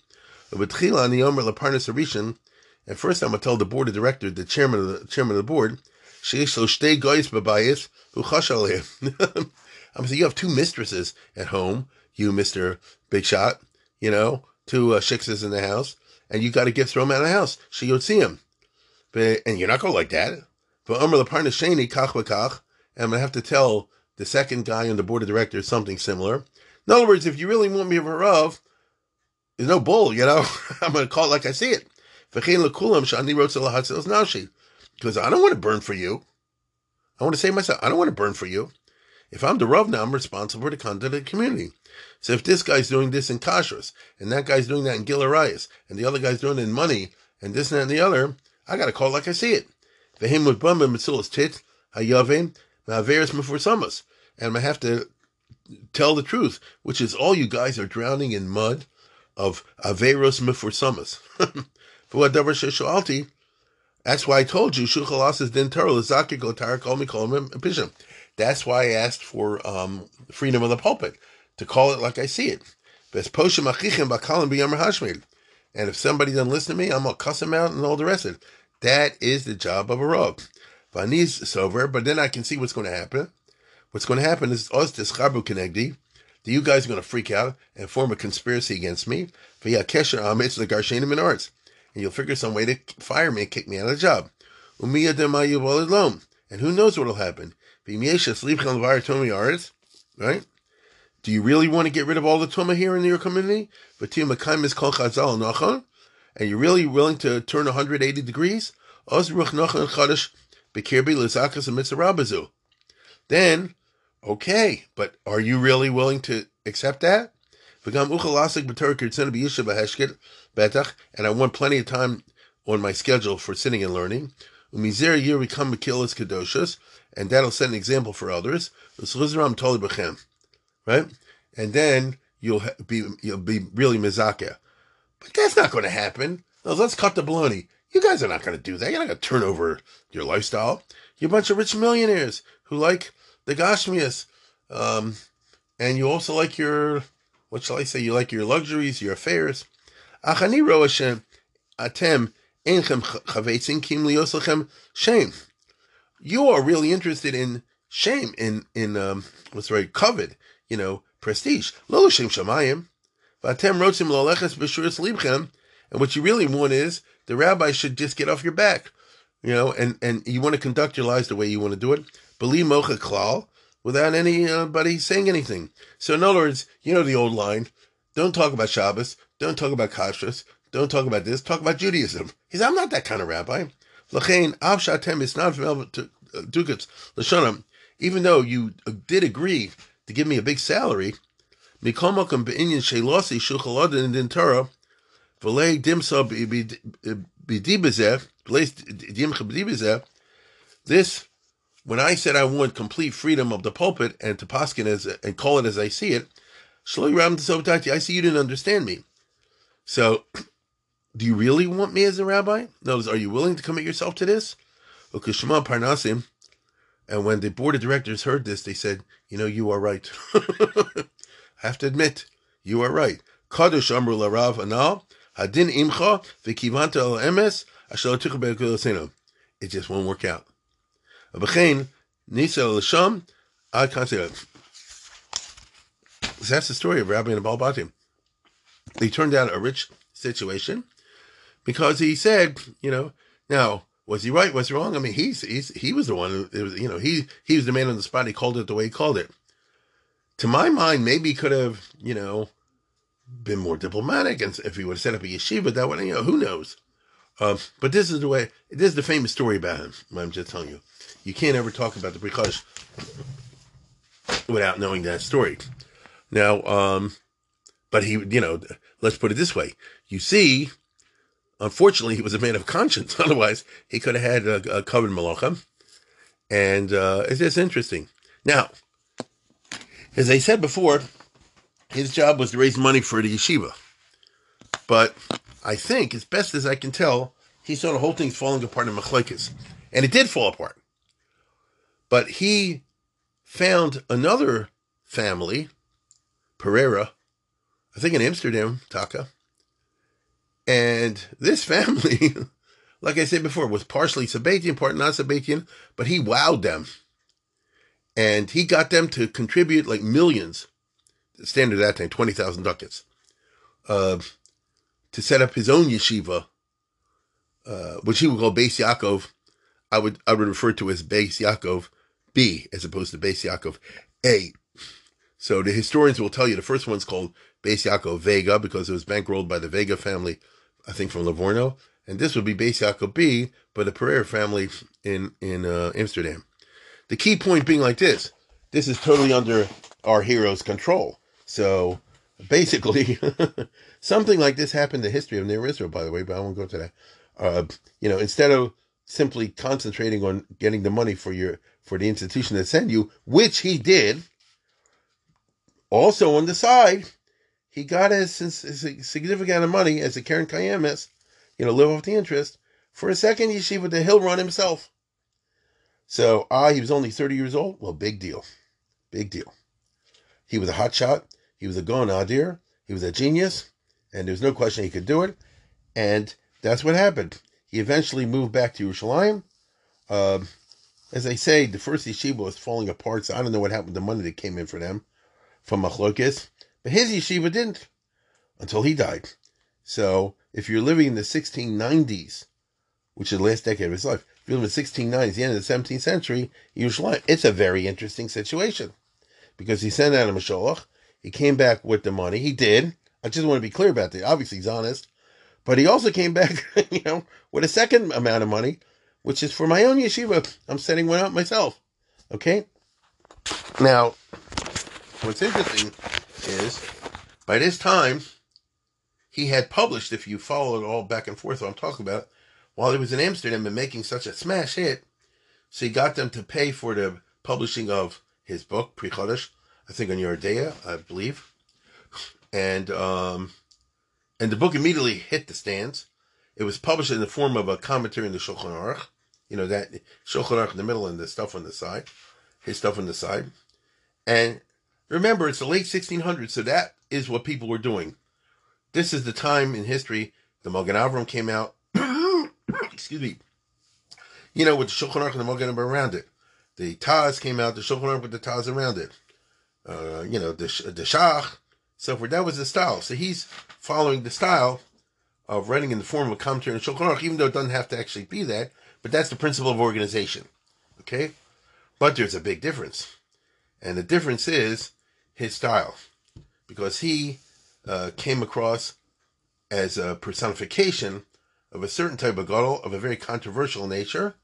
And first I'm going to tell the board of directors, the chairman of the chairman of the board, I'm saying you have two mistresses at home, you Mister Big Shot, you know, two uh, shiksas in the house, and you got to get throw them out of the house. She would see him, but and you're not going like that. But Umar Laparna Shani kach kach, and I'm gonna have to tell the second guy on the board of directors something similar. In other words, if you really want me to Rav, there's no bull, you know. I'm gonna call it like I see it. Because I don't want to burn for you. I want to say myself, I don't want to burn for you. If I'm the Rav now, I'm responsible for the conduct of the community. So if this guy's doing this in kashrus, and that guy's doing that in Gilarayas, and the other guy's doing it in money, and this and that and the other, I got to call like I see it. Him with bum and tit ma'averis mufursamas, and I have to tell the truth, which is all you guys are drowning in mud of averos mufursamas. For what davar sheshalti, that's why I told you shuchalas is din tarol zakir gotar kol mikol pishim. That's why I asked for um, freedom of the pulpit to call it like I see it. And if somebody doesn't listen to me, I'm gonna cuss him out and all the rest of it. That is the job of a rav. Vani's over, but then I can see what's going to happen. What's going to happen is oh, us dischabu kenegdi. The you guys are going to freak out and form a conspiracy against me. Via kesher amitz the garshenim in arts, and you'll figure some way to fire me and kick me out of the job. Umiya demayu alone, And who knows what'll happen? Right? Do you really want to get rid of all the tuma here in your community? And you're really willing to turn 180 degrees? Then Okay, but are you really willing to accept that? And I want plenty of time on my schedule for sitting and learning. And that'll set an example for others. Right? And then you'll be you'll be really mizakeh. But that's not going to happen. No, let's cut the baloney. You guys are not going to do that. You're not going to turn over your lifestyle. You're a bunch of rich millionaires who like the Gashmias. Um, and you also like your, what shall I say? You like your luxuries, your affairs. Achani Hashem, atem enchem chavetzin kim shame. You are really interested in shame, in in um, what's right, covet, you know, prestige. Lo shem shamayim. And what you really want is the rabbi should just get off your back, you know, and, and you want to conduct your lives the way you want to do it. Believe mocha klal without anybody uh, saying anything. So in other words, you know the old line, don't talk about Shabbos, don't talk about kashrus, don't talk about this, talk about Judaism. He I'm not that kind of rabbi. L'chein, av is not uh, dukats l'shanam. Even though you uh, did agree to give me a big salary, mikol makom be'inyan shelosi shuchalodin in Torah, this, when I said I want complete freedom of the pulpit and to poskin as and call it as I see it, I see you didn't understand me. So, do you really want me as a rabbi? Notice, are you willing to commit yourself to this? Parnasim, and when the board of directors heard this, they said, "You know, you are right. I have to admit, you are right." Kadosh Amru Larav Anal Hadin Imcha V'Kivanta El Emes it just won't work out. Nisa Lasham Ad So that's the story of Rabbi Nabal Batim. He turned out a rich situation because he said, you know, now was he right? Was he wrong? I mean, he's he's he was the one who was, you know, he he was the man on the spot. He called it the way he called it. To my mind, maybe he could have, you know, been more diplomatic, and if he would have set up a yeshiva, that would, you know, who knows. Uh, but this is the way. This is the famous story about him. I'm just telling you. You can't ever talk about the Brikash without knowing that story. Now, um, but he, you know, let's put it this way. You see, unfortunately, he was a man of conscience. Otherwise, he could have had a, a covered malachim. And uh, it's just interesting. Now, as I said before, his job was to raise money for the yeshiva. But I think, as best as I can tell, he saw the whole thing falling apart in Machlekes. And it did fall apart. But he found another family, Pereira, I think in Amsterdam, Taka. And this family, like I said before, was partially Sabbatian, part not Sabbatian, but he wowed them. And he got them to contribute like millions, standard at that time, 20,000 ducats. Uh, to set up his own yeshiva, uh, which he would call Beis Yaakov. I would I would refer to as Beis Yaakov B as opposed to Beis Yaakov A. So the historians will tell you the first one's called Beis Yaakov Vega because it was bankrolled by the Vega family, I think from Livorno, and this would be Beis Yaakov B, by the Pereira family in in uh, Amsterdam. The key point being like this: this is totally under our hero's control. So basically, something like this happened in the history of Near Israel, by the way, but I won't go to that. Uh, you know, instead of simply concentrating on getting the money for your for the institution that sent you, which he did, also on the side, he got a significant of money as a Karen Kayemis, you know, live off the interest, for a second yeshiva that he'll run himself. So, ah, he was only 30 years old? Well, big deal. Big deal. He was a hot shot. He was a Gaon Adir. He was a genius, and there was no question he could do it. And that's what happened. He eventually moved back to Yerushalayim. Uh, as I say, the first yeshiva was falling apart, so I don't know what happened to the money that came in for them from Machlokis. But his yeshiva didn't until he died. So if you're living in the 1690s, which is the last decade of his life, if you're living in the 1690s, the end of the 17th century, Yerushalayim, it's a very interesting situation. Because he sent out a Mashalach, he came back with the money. He did. I just want to be clear about that. Obviously, he's honest. But he also came back, you know, with a second amount of money, which is for my own yeshiva. I'm setting one up myself. Okay? Now, what's interesting is by this time, he had published, if you follow it all back and forth, what I'm talking about, while he was in Amsterdam and making such a smash hit, so he got them to pay for the publishing of his book, Pri Chadash, I think on Yoreh De'ah, I believe. And um, and the book immediately hit the stands. It was published in the form of a commentary in the Shulchan Aruch. You know, that Shulchan Aruch in the middle and the stuff on the side, his stuff on the side. And remember, it's the late 1600s, so that is what people were doing. This is the time in history the Magen Avram came out. excuse me. You know, with the Shulchan Aruch and the Magen Avram around it. The Taz came out, the Shulchan Aruch with the Taz around it. Uh, you know, the the Shach, so forth. That was the style. So he's following the style of writing in the form of commentary on Shulchan Aruch, even though it doesn't have to actually be that. But that's the principle of organization. Okay? But there's a big difference. And the difference is his style. Because he uh, came across as a personification of a certain type of gadol of a very controversial nature,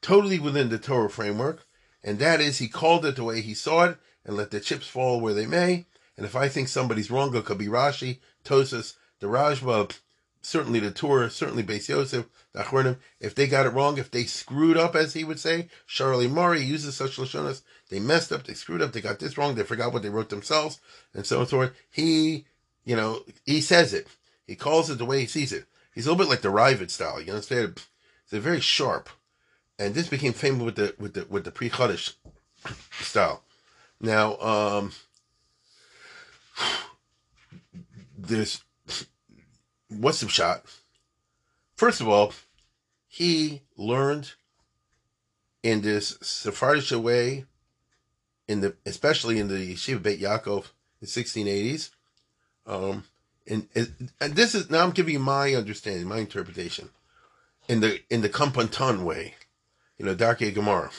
totally within the Torah framework, and that is he called it the way he saw it, and let the chips fall where they may. And if I think somebody's wrong, it could be Rashi, Tosas, the Rashba, certainly the Torah, certainly Beis Yosef, the. If they got it wrong, if they screwed up, as he would say, Charlie Murray uses such lashonas, they messed up, they screwed up, they got this wrong, they forgot what they wrote themselves, and so on and so forth. He, you know, he says it. He calls it the way he sees it. He's a little bit like the Raavad style. You understand? They're very sharp, and this became famous with the with the with the Pri Chadash style. Now, um, there's what's the shot? First of all, he learned in this Sephardic way, in the especially in the Yeshiva Beit Yaakov in 1680s. Um, and, and this is now I'm giving you my understanding, my interpretation, in the in the Kampanton way, you know, Darkei Gemara.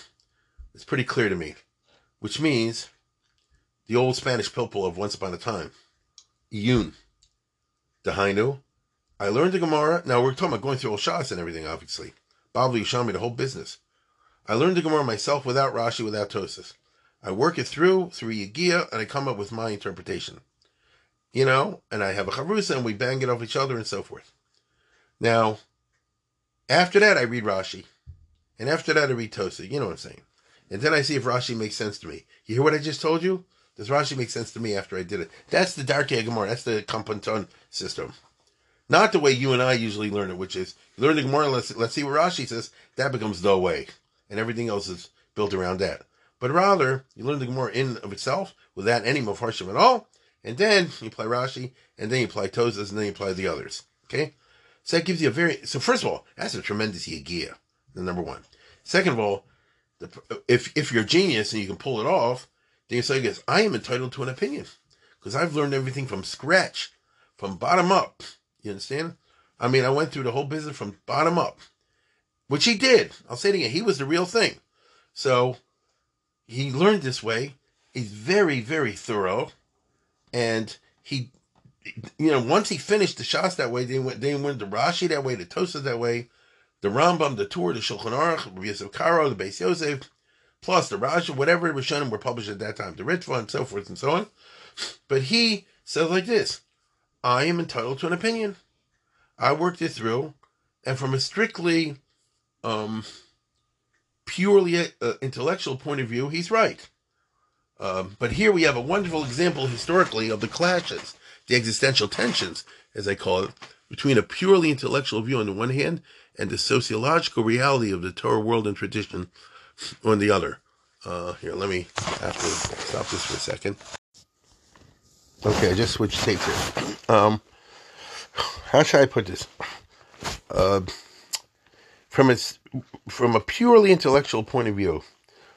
It's pretty clear to me, which means the old Spanish pilpul of once upon a time, Iyun, Dahainu. I learned the Gemara. Now we're talking about going through shots and everything, obviously. Babli Yishami, the whole business. I learned the Gemara myself without Rashi, without Tosis. I work it through through Yigia, and I come up with my interpretation you know, and I have a charusa and we bang it off each other and so forth. Now, after that, I read Rashi. And after that, I read Tosa. You know what I'm saying? And then I see if Rashi makes sense to me. You hear what I just told you? Does Rashi make sense to me after I did it? That's the Dark Gemara. That's the Kampanton system. Not the way you and I usually learn it, which is you learn the Gemara, let's, let's see what Rashi says. That becomes the way. And everything else is built around that. But rather, you learn the Gemara in of itself without any Mepharshim at all and then you apply Rashi, and then you apply Tosas, and then you apply the others. Okay? So that gives you a very, so first of all, that's a tremendous Yagia, the number one. Second of all, the, if, if you're a genius and you can pull it off, then you say, yes, I am entitled to an opinion. Because I've learned everything from scratch, from bottom up. You understand? I mean, I went through the whole business from bottom up, which he did. I'll say it again. He was the real thing. So he learned this way. He's very, very thorough and he, you know, once he finished the shots that way, they went, they went to Rashi that way, the Tosa that way, the Rambam, the Tur, the Shulchan Aruch, Yosef Karo, the Beis Yosef, plus the Rashi, whatever Rishonim were published at that time, the Ritva and so forth and so on. But he says like this: I am entitled to an opinion. I worked it through, and from a strictly, um, purely uh, intellectual point of view, he's right. Um, but here we have a wonderful example historically of the clashes, the existential tensions, as I call it, between a purely intellectual view on the one hand and the sociological reality of the Torah world and tradition on the other. Uh, here, let me have to stop this for a second. Okay, I just switched tapes here. Um, how should I put this? Uh, from its from a purely intellectual point of view,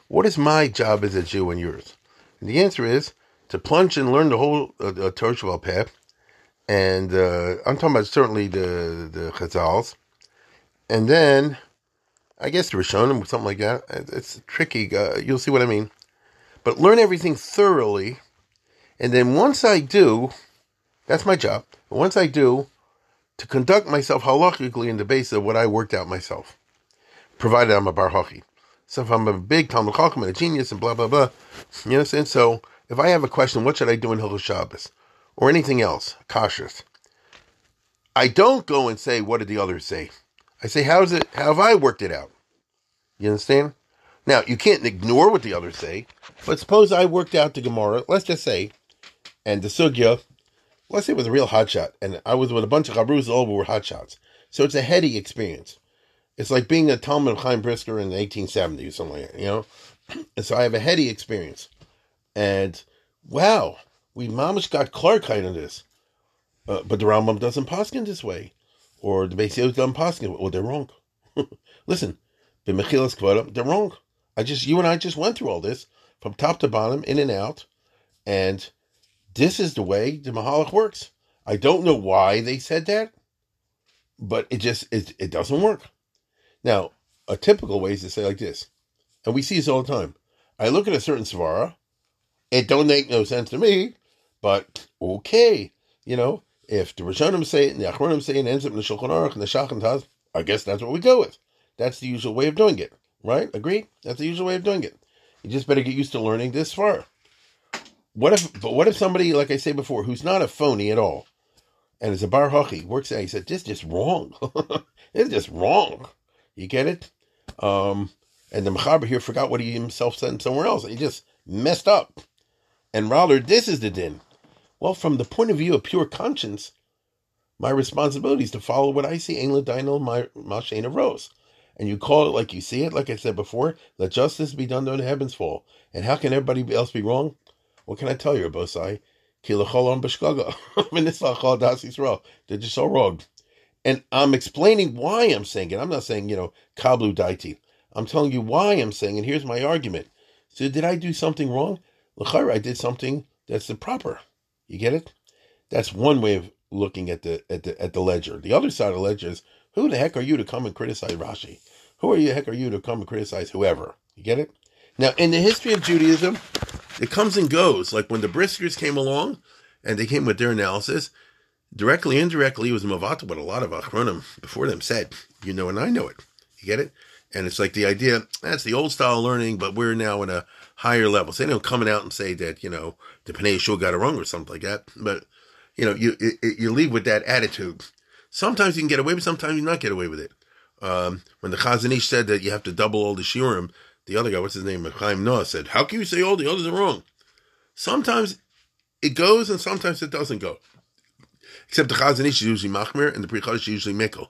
what is my job as a Jew and yours? And the answer is to plunge and learn the whole uh, uh, Torah Shabbat path. And uh, I'm talking about certainly the the Chazals. And then, I guess the Rishonim, something like that. It's tricky. Uh, you'll see what I mean. But learn everything thoroughly. And then once I do, that's my job. Once I do, to conduct myself halachically in the base of what I worked out myself, provided I'm a bar. So if I'm a big Talmud Chacham and a genius and blah blah blah, you know what I'm saying? So if I have a question, what should I do in Hilchos Shabbos or anything else, cautious. I don't go and say, what did the others say? I say, how's it? How have I worked it out? You understand? Now you can't ignore what the others say, but suppose I worked out the Gemara. Let's just say, and the sugya. Let's say it was a real hotshot, and I was with a bunch of chabrus, all were hotshots. So it's a heady experience. It's like being a Talmud of Chaim Brisker in the 1870s or something like that, you know? And so I have a heady experience. And wow, we mamish got Clark kind of this. Uh, but the Rambam doesn't poskin this way. Or the Beis Yosef doesn't poskin. Well, they're wrong. Listen, the Mechilas Kvara, they're wrong. I just, you and I just went through all this from top to bottom, in and out. And this is the way the Mahalach works. I don't know why they said that, but it just, it, it doesn't work. Now, a typical way is to say like this, and we see this all the time. I look at a certain svara, it don't make no sense to me, but okay, you know, if the Rishonim say it and the Achronim say it and ends up in the Shulchan Aruch and the Shachan Taz, I guess that's what we go with. That's the usual way of doing it, right? Agree? That's the usual way of doing it. You just better get used to learning this far. What if, but what if somebody, like I say before, who's not a phony at all, and is a bar hockey, works out, he said, this is just wrong. it's just wrong. You get it? Um, and the Mechaber here forgot what he himself said somewhere else. He just messed up. And rather, this is the din. Well, from the point of view of pure conscience, my responsibility is to follow what I see, Ein Ladino Mashena Rose. And you call it like you see it, like I said before, let justice be done though the heavens fall. And how can everybody else be wrong? What can I tell you, Bosai? Kilacholon Beshkaga. They're just so wrong. And I'm explaining why I'm saying it. I'm not saying, you know, kablu daiti. I'm telling you why I'm saying, and here's my argument. So did I do something wrong? L'chayr, I did something that's the proper. You get it? That's one way of looking at the at the at the ledger. The other side of the ledger is who the heck are you to come and criticize Rashi? Who are you heck are you to come and criticize whoever? You get it? Now in the history of Judaism, it comes and goes. Like when the Briskers came along and they came with their analysis, directly, indirectly, it was Mavata, what a lot of Achronim before them said. You know, and I know it. You get it? And it's like the idea, that's the old style learning, but we're now in a higher levels. They don't coming out and say that, you know, the Panay Shul got it wrong or something like that. But, you know, you, it, you leave with that attitude. Sometimes you can get away with sometimes you not get away with it. Um, when the Chazon Ish said that you have to double all the shiurim, the other guy, what's his name, Chaim Naeh, said, how can you say all the others are wrong? Sometimes it goes and sometimes it doesn't go. Except the Chazon Ish is usually Machmir and the Pri is usually Mikkel.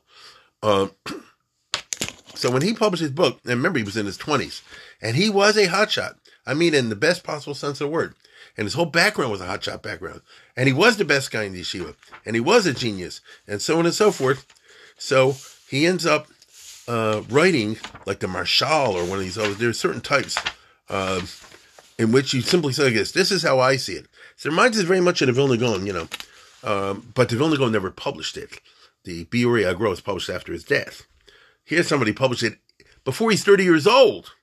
Um, so when he published his book, and remember he was in his 20s, and he was a hotshot. I mean, in the best possible sense of the word. And his whole background was a hotshot background. And he was the best guy in the yeshiva. And he was a genius. And so on and so forth. So he ends up uh, writing like the Maharshal or one of these others. There are certain types uh, in which you simply say this. This is how I see it. So it reminds us very much of the Vilna Gaon, you know. Um, but the Vilna Gaon never published it. The Biur HaGra was published after his death. Here, somebody published it before he's 30 years old.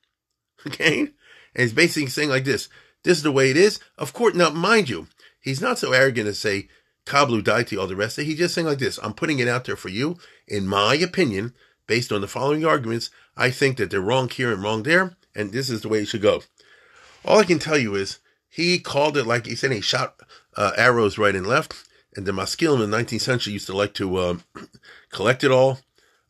Okay? And he's basically saying like this this is the way it is. Of course, now, mind you, he's not so arrogant to say, Kablu Daiti, all the rest of it. He's just saying like this I'm putting it out there for you. In my opinion, based on the following arguments, I think that they're wrong here and wrong there, and this is the way it should go. All I can tell you is he called it like he said he shot uh, arrows right and left. And the Maskilim in the 19th century used to like to uh, collect it all.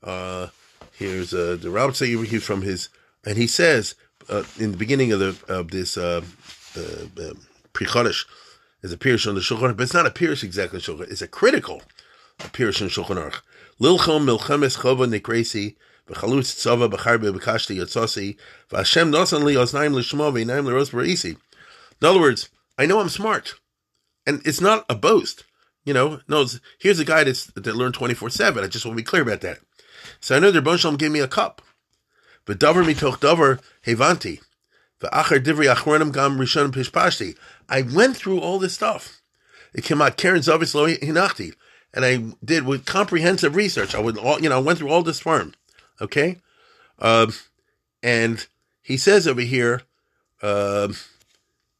Uh, here's uh, the Robert Sayer he's from his, and he says uh, in the beginning of the of this uh, uh, uh is a Pirish on the Shulchan but it's not a Pirish exactly Shulchan. It's a critical Pirish on Shulchan Aruch. Lilchom milchemes chova v'chalutz tzava b'charbe b'kashti yotzasi v'Hashem nosan li osnaim v'inaim b'reisi. In other words, I know I'm smart, and it's not a boast. You know, no, here's a guy that's, that learned 24 7. I just want to be clear about that. So I know the Rebbe gave me a cup. But davar mitoch davar hevanti. V'achar divri achronim gam rishonim pishpashti. I went through all this stuff. It came out Karen Zavis lo hinachti. And I did with comprehensive research. I would, you know, I went through all this farm. Okay? Um, and he says over here, um,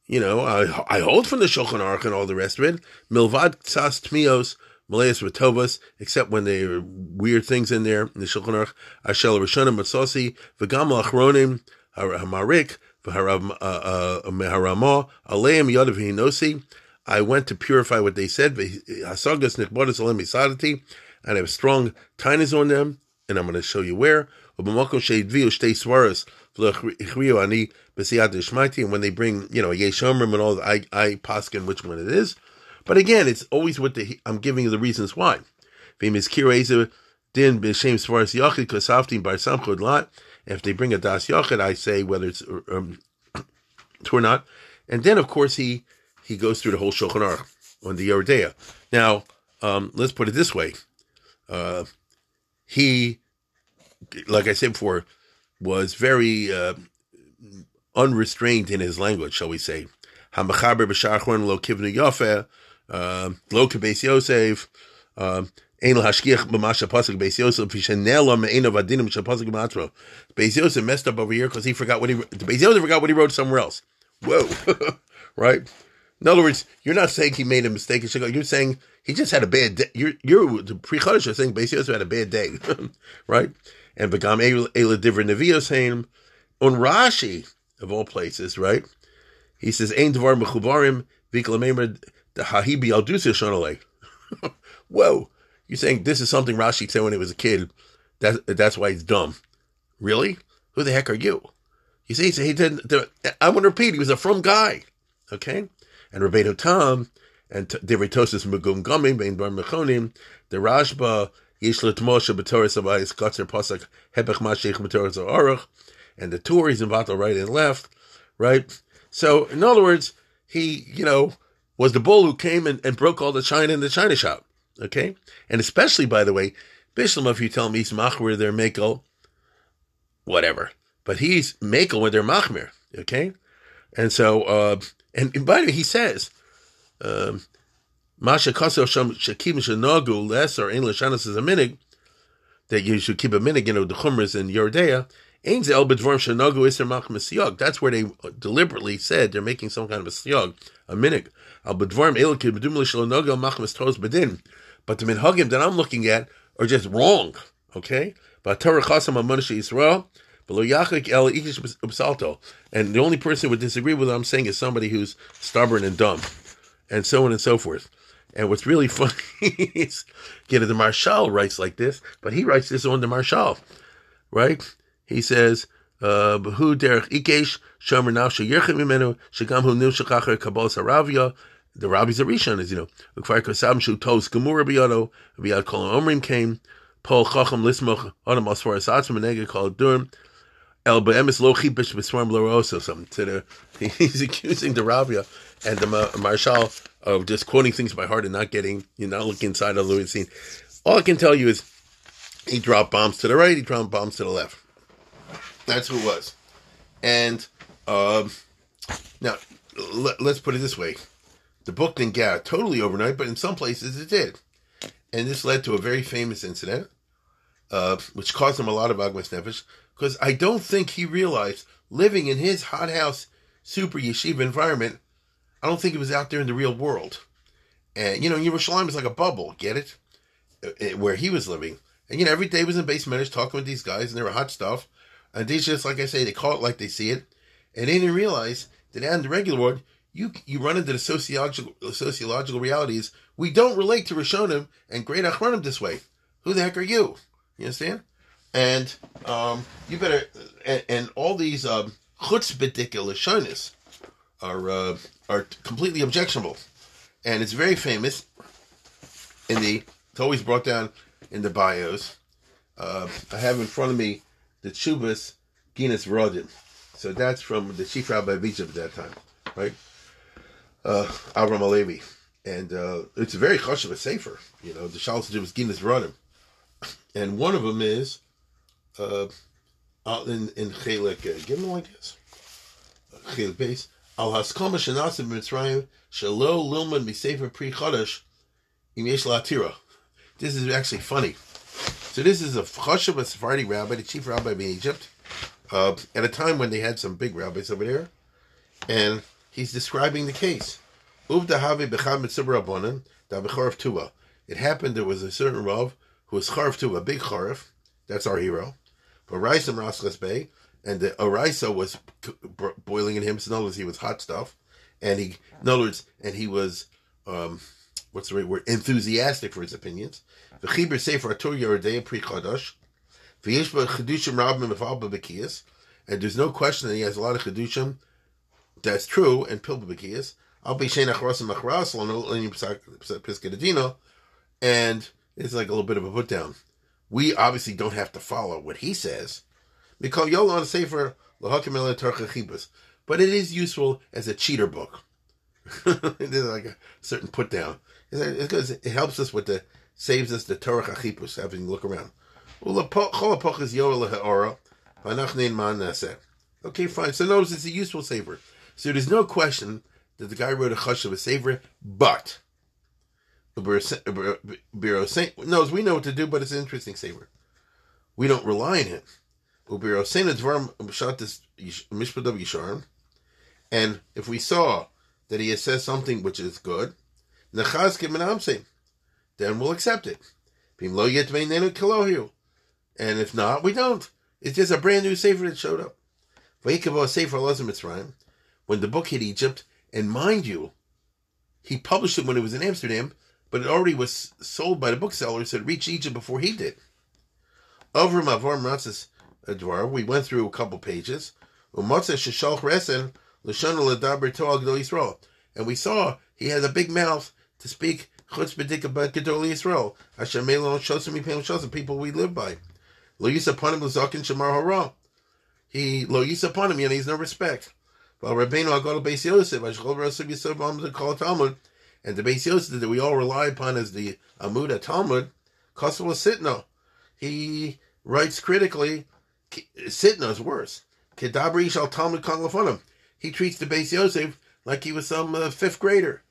you know, I, I hold from the Shulchan Aruch and all the rest of it. Milvad tzas tmios malayas retovas, except when there are weird things in there. In the Shulchan Aruch, ashel rishonim matzosi v'gam lachronim Hamarik, uh, uh, Meharama, Aleim Yadav Hinosi. I went to purify what they said. Hasagas Nikbodas Alem Isadati, and I have strong tightness on them, and I'm going to show you where. And when they bring, you know, Yeshomrim and all, I, I paskin which one it is. But again, it's always what the, I'm giving you the reasons why. Famous Kireza din b'shem svaras yachid kasaftim bar samchud lot. If they bring a das yachid, I say whether it's um, or not. And then, of course, he he goes through the whole Shulchan Aruch on the Yoreh De'ah. Now, um, let's put it this way: uh, he, like I said before, was very uh, unrestrained in his language, shall we say? Hamachaber b'sharchon lo kivnu yafeh, lo kibes Yosef. Um, Ein hashkiach b'masha pasuk Beis Yosef v'shenela me'ein adinim shapasuk b'matro. Beis Yosef messed up over here because he forgot what he Beis Yosef forgot what he wrote somewhere else. Whoa, right? In other words, you're not saying he made a mistake. You're saying he just had a bad day. You're you're the Pri Chadash are saying Beis Yosef had a bad day, right? And v'gam ela diver nevios saying on Rashi of all places, right? He says ein dvar mechubarim v'klamemer the hahibi al Whoa. You're saying this is something Rashi said when he was a kid. That, that's why he's dumb. Really? Who the heck are you? You see, he didn't. I want to repeat. He was a from guy. Okay, and Rabbeinu Tam and Deritosis Megum Gumim Bein Bar Mechonim the Rashba Yish Moshe B'Torah Sabayis Katzer Pasuk Hebech Mashich B'Torah Aruch and the Tur he's in battle right and left, right. So in other words, he you know was the bull who came and, and broke all the china in the china shop. Okay? And especially, by the way, Bishlam, if you tell me he's machmir, they're makel, whatever. But he's makel when they're machmir. Okay? And so, uh, and, and by the way, he says, um, Masha kaso sham shakim in lashanas is a minig that you should keep a minig, you know, the chumras in Yoreh De'ah. Ain't el bedvorm shanagu iser siyog. That's where they deliberately said they're making some kind of a siyog, a minig. But the minhagim that I'm looking at are just wrong. Okay? But. And the only person who would disagree with what I'm saying is somebody who's stubborn and dumb, and so on and so forth. And what's really funny is, you know, the Maharshal writes like this, but he writes this on the Maharshal, right? He says, uh, "Who derech ikesh shomer nafshe yerchem imenu shegam hu nim shechachar kabos the rabbis of Rishon is, you know, Ukfar Kosam Shu Tos Gemur Biyado, Biyad Kol Omrim came, Paul Chacham Lismoch, Adam Asfar Asatzim, Nega called Durham, El Be'emis Lo Chipish Beswarm Loroso, some to the, he's accusing the Rabia and the Maharshal of just quoting things by heart and not getting, you know, looking inside of the Louis scene. All I can tell you is he dropped bombs to the right, he dropped bombs to the left. That's who it was. And um, now, let, us put it this way the book didn't get out totally overnight, but in some places it did. And this led to a very famous incident, uh, which caused him a lot of agmas nefesh, because I don't think he realized living in his hothouse super yeshiva environment, I don't think he was out there in the real world. And, you know, Yerushalayim is like a bubble, get it? Uh, uh, where he was living. And, you know, every day was in base managed talking with these guys, and they were hot stuff. And these just, like I say, they call it like they see it. And they didn't realize that out in the regular world, you you run into the sociological sociological realities. We don't relate to Rishonim and great Achronim this way. Who the heck are you? You understand? And um, you better and, and all these um, chutzpahdik are uh, are completely objectionable, and it's very famous in the. It's always brought down in the bios. Uh, I have in front of me the Chubas Ginas Veradim. So that's from the chief rabbi of Egypt at that time, right? Uh, Avram Alevi. And uh, it's a very hush of a safer. You know, the Shalos was Ginas Veradim. And one of them is uh, in, in Chelik, uh, give them like this. Chelik base. Al Haskama Shanasim Mitzrayim Shalo Lilman Misefer Pri Chadash Imesh Latira. This is actually funny. So this is a hush of a Sephardi rabbi, the chief rabbi of Egypt, uh, at a time when they had some big rabbis over there. And he's describing the case. It happened there was a certain Rav who was Charv Tuva, big Charv, that's our hero. But Raisim Raslas Bay, and the Orisa was boiling in him. So in other words, he was hot stuff, and he, in other words, and he was, um, what's the right word? Enthusiastic for his opinions. V'chiber sefer Torah Yeridei Pri Chadash. V'yesh ba chedushim rabim mefal b'bekiyas. And there's no question that he has a lot of chedushim. That's true, and pil b'bekiyas. Al be shein achrosim achras. And it's like a little bit of a put down. We obviously don't have to follow what he says. Because Yola on a sefer. But it is useful as a cheater book. There's like a certain put down. Because it helps us with the saves us the Torah chipus, having to look around. Okay, fine. So notice it's a useful saver. So there's no question that the guy wrote a chush of a saver, but Biro Saint knows we know what to do, but it's an interesting saver. We don't rely on it. Ubiro Saint Dvarim shot this Mishpad of Yisharim, and if we saw that he has said something which is good, then we'll accept it. And if not, we don't. It's just a brand new Sefer that showed up. When the book hit Egypt, and mind you, he published it when it was in Amsterdam, but it already was sold by the booksellers it reached Egypt before he did. Over Mavar Advar, we went through a couple pages. And we saw he has a big mouth to speak people we live by. He lo yisa panim, and he's no respect. Well, Rabbeinu Agol Beis Yosef, Talmud, and the Beis Yosef that we all rely upon as the Amud Talmud, Kosel Sitno. He writes critically. Sitno is worse. Kedabri shal Talmud Konglafonim. He treats the Beis Yosef like he was some uh, fifth grader.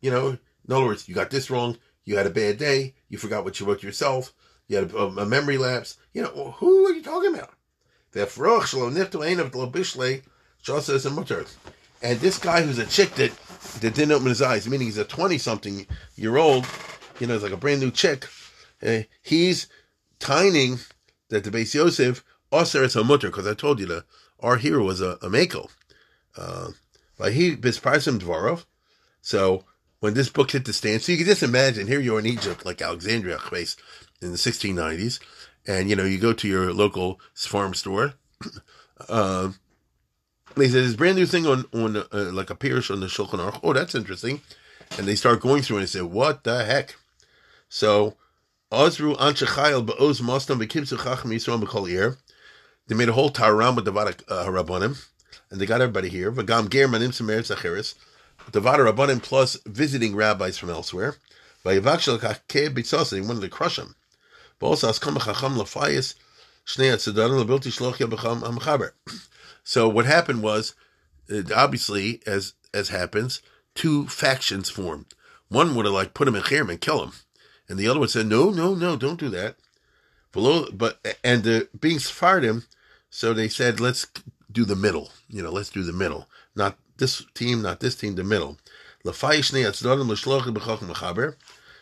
You know, in other words, you got this wrong. You had a bad day. You forgot what you wrote yourself. You had a, a memory lapse. You know, who are you talking about? And this guy who's a chick that, that didn't open his eyes, meaning he's a 20 something year old, you know, he's like a brand new chick. Uh, he's tining that the Beis Yosef, Osir is a mutter, because I told you that our hero was a, a Mako. Uh, but he, Bisparsim Dvarov. So when this book hit the stand. So you can just imagine, here you are in Egypt, like Alexandria in the 1690s, and you know, you go to your local farm store. Uh, they said this brand new thing on on uh, like a on the Shulchan Aruch. Oh, that's interesting. And they start going through and they say, "What the heck?" So, Mostam Chacham They made a whole taram with the Varak uh, Rabbanim, and they got everybody here. V'gam Ger Manim Samer Zachiris the Vada Rabbanim plus visiting rabbis from elsewhere. They wanted to crush him. So what happened was, obviously, as as happens, two factions formed. One would have like put him in Kharim and kill him, and the other one said, "No, no, no, don't do that." Below, but and uh, being Sephardim, so they said, "Let's do the middle." You know, let's do the middle, not this team, not this team, the middle.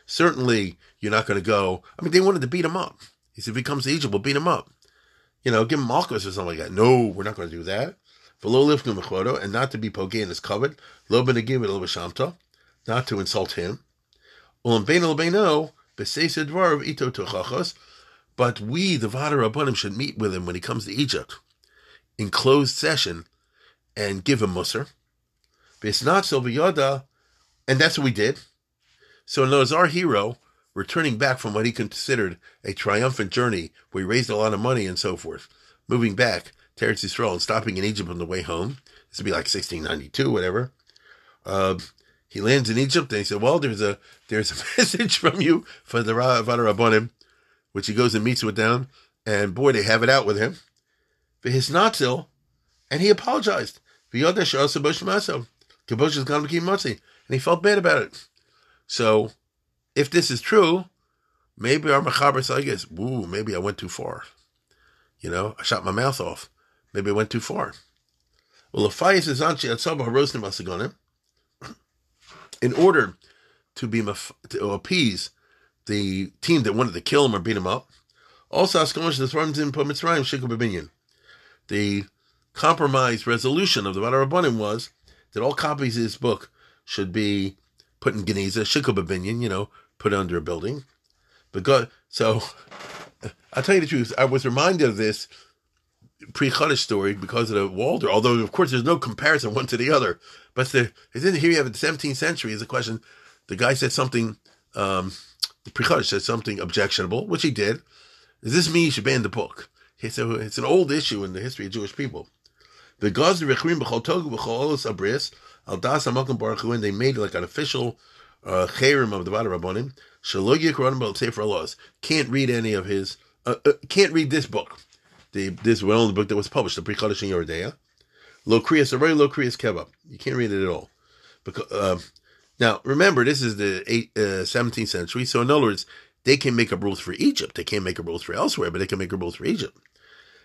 Certainly, you're not going to go. I mean, they wanted to beat him up. He said, if he comes to Egypt, we'll beat him up. You know, give him Malchus or something like that. No, we're not going to do that. And not to be pogain is covered. Not to insult him. But we, the Vada Rabbanim, should meet with him when he comes to Egypt in closed session and give him Musar. It's not and that's what we did. So in other our hero, returning back from what he considered a triumphant journey, where he raised a lot of money and so forth, moving back to Eretz Yisrael and stopping in Egypt on the way home. This would be like 1692, whatever. Uh, he lands in Egypt and he said, "Well, there's a there's a message from you for the Vada Rabbanim, which he goes and meets with them, and boy, they have it out with him. For his natzil, and he apologized. Kibush is. And he felt bad about it. So, if this is true, maybe our Machaber Saigas, ooh, maybe I went too far. You know, I shot my mouth off. Maybe I went too far. Well, if Fayas is Anchi Atzaba Harosnim Asagonim, in order to be to appease the team that wanted to kill him or beat him up, also Askamosh the Thrones in Mitzrayim Shikababinyan. the compromise resolution of the Rabbanim was that all copies of this book should be put in Geniza, Shikababinyan, you know, put under a building. But God, so I'll tell you the truth, I was reminded of this Pri Chadash story because of the Walder, although of course there's no comparison one to the other. But the, here you have the 17th century is a question. The guy said something, um, the Pri Chadash said something objectionable, which he did. Does this mean you should ban the book? He said it's an old issue in the history of Jewish people. The Gaz Rechrim B'chol Togu B'chol Abris Al Das Hamakom Baruch and they made like an official uh, of the Vada Rabbonim. Shalogik Ranbal Sefer Laws can't read any of his. Uh, uh, can't read this book. The this well known book that was published, the Pri Chadash in Yoreh De'ah. Lo Kriyas, a very low Kriyas Keva. You can't read it at all. Because uh, now remember, this is the eight, uh, 17th century, so in other words, they can make up rules for Egypt. They can't make up rules for elsewhere, but they can make up rules for Egypt.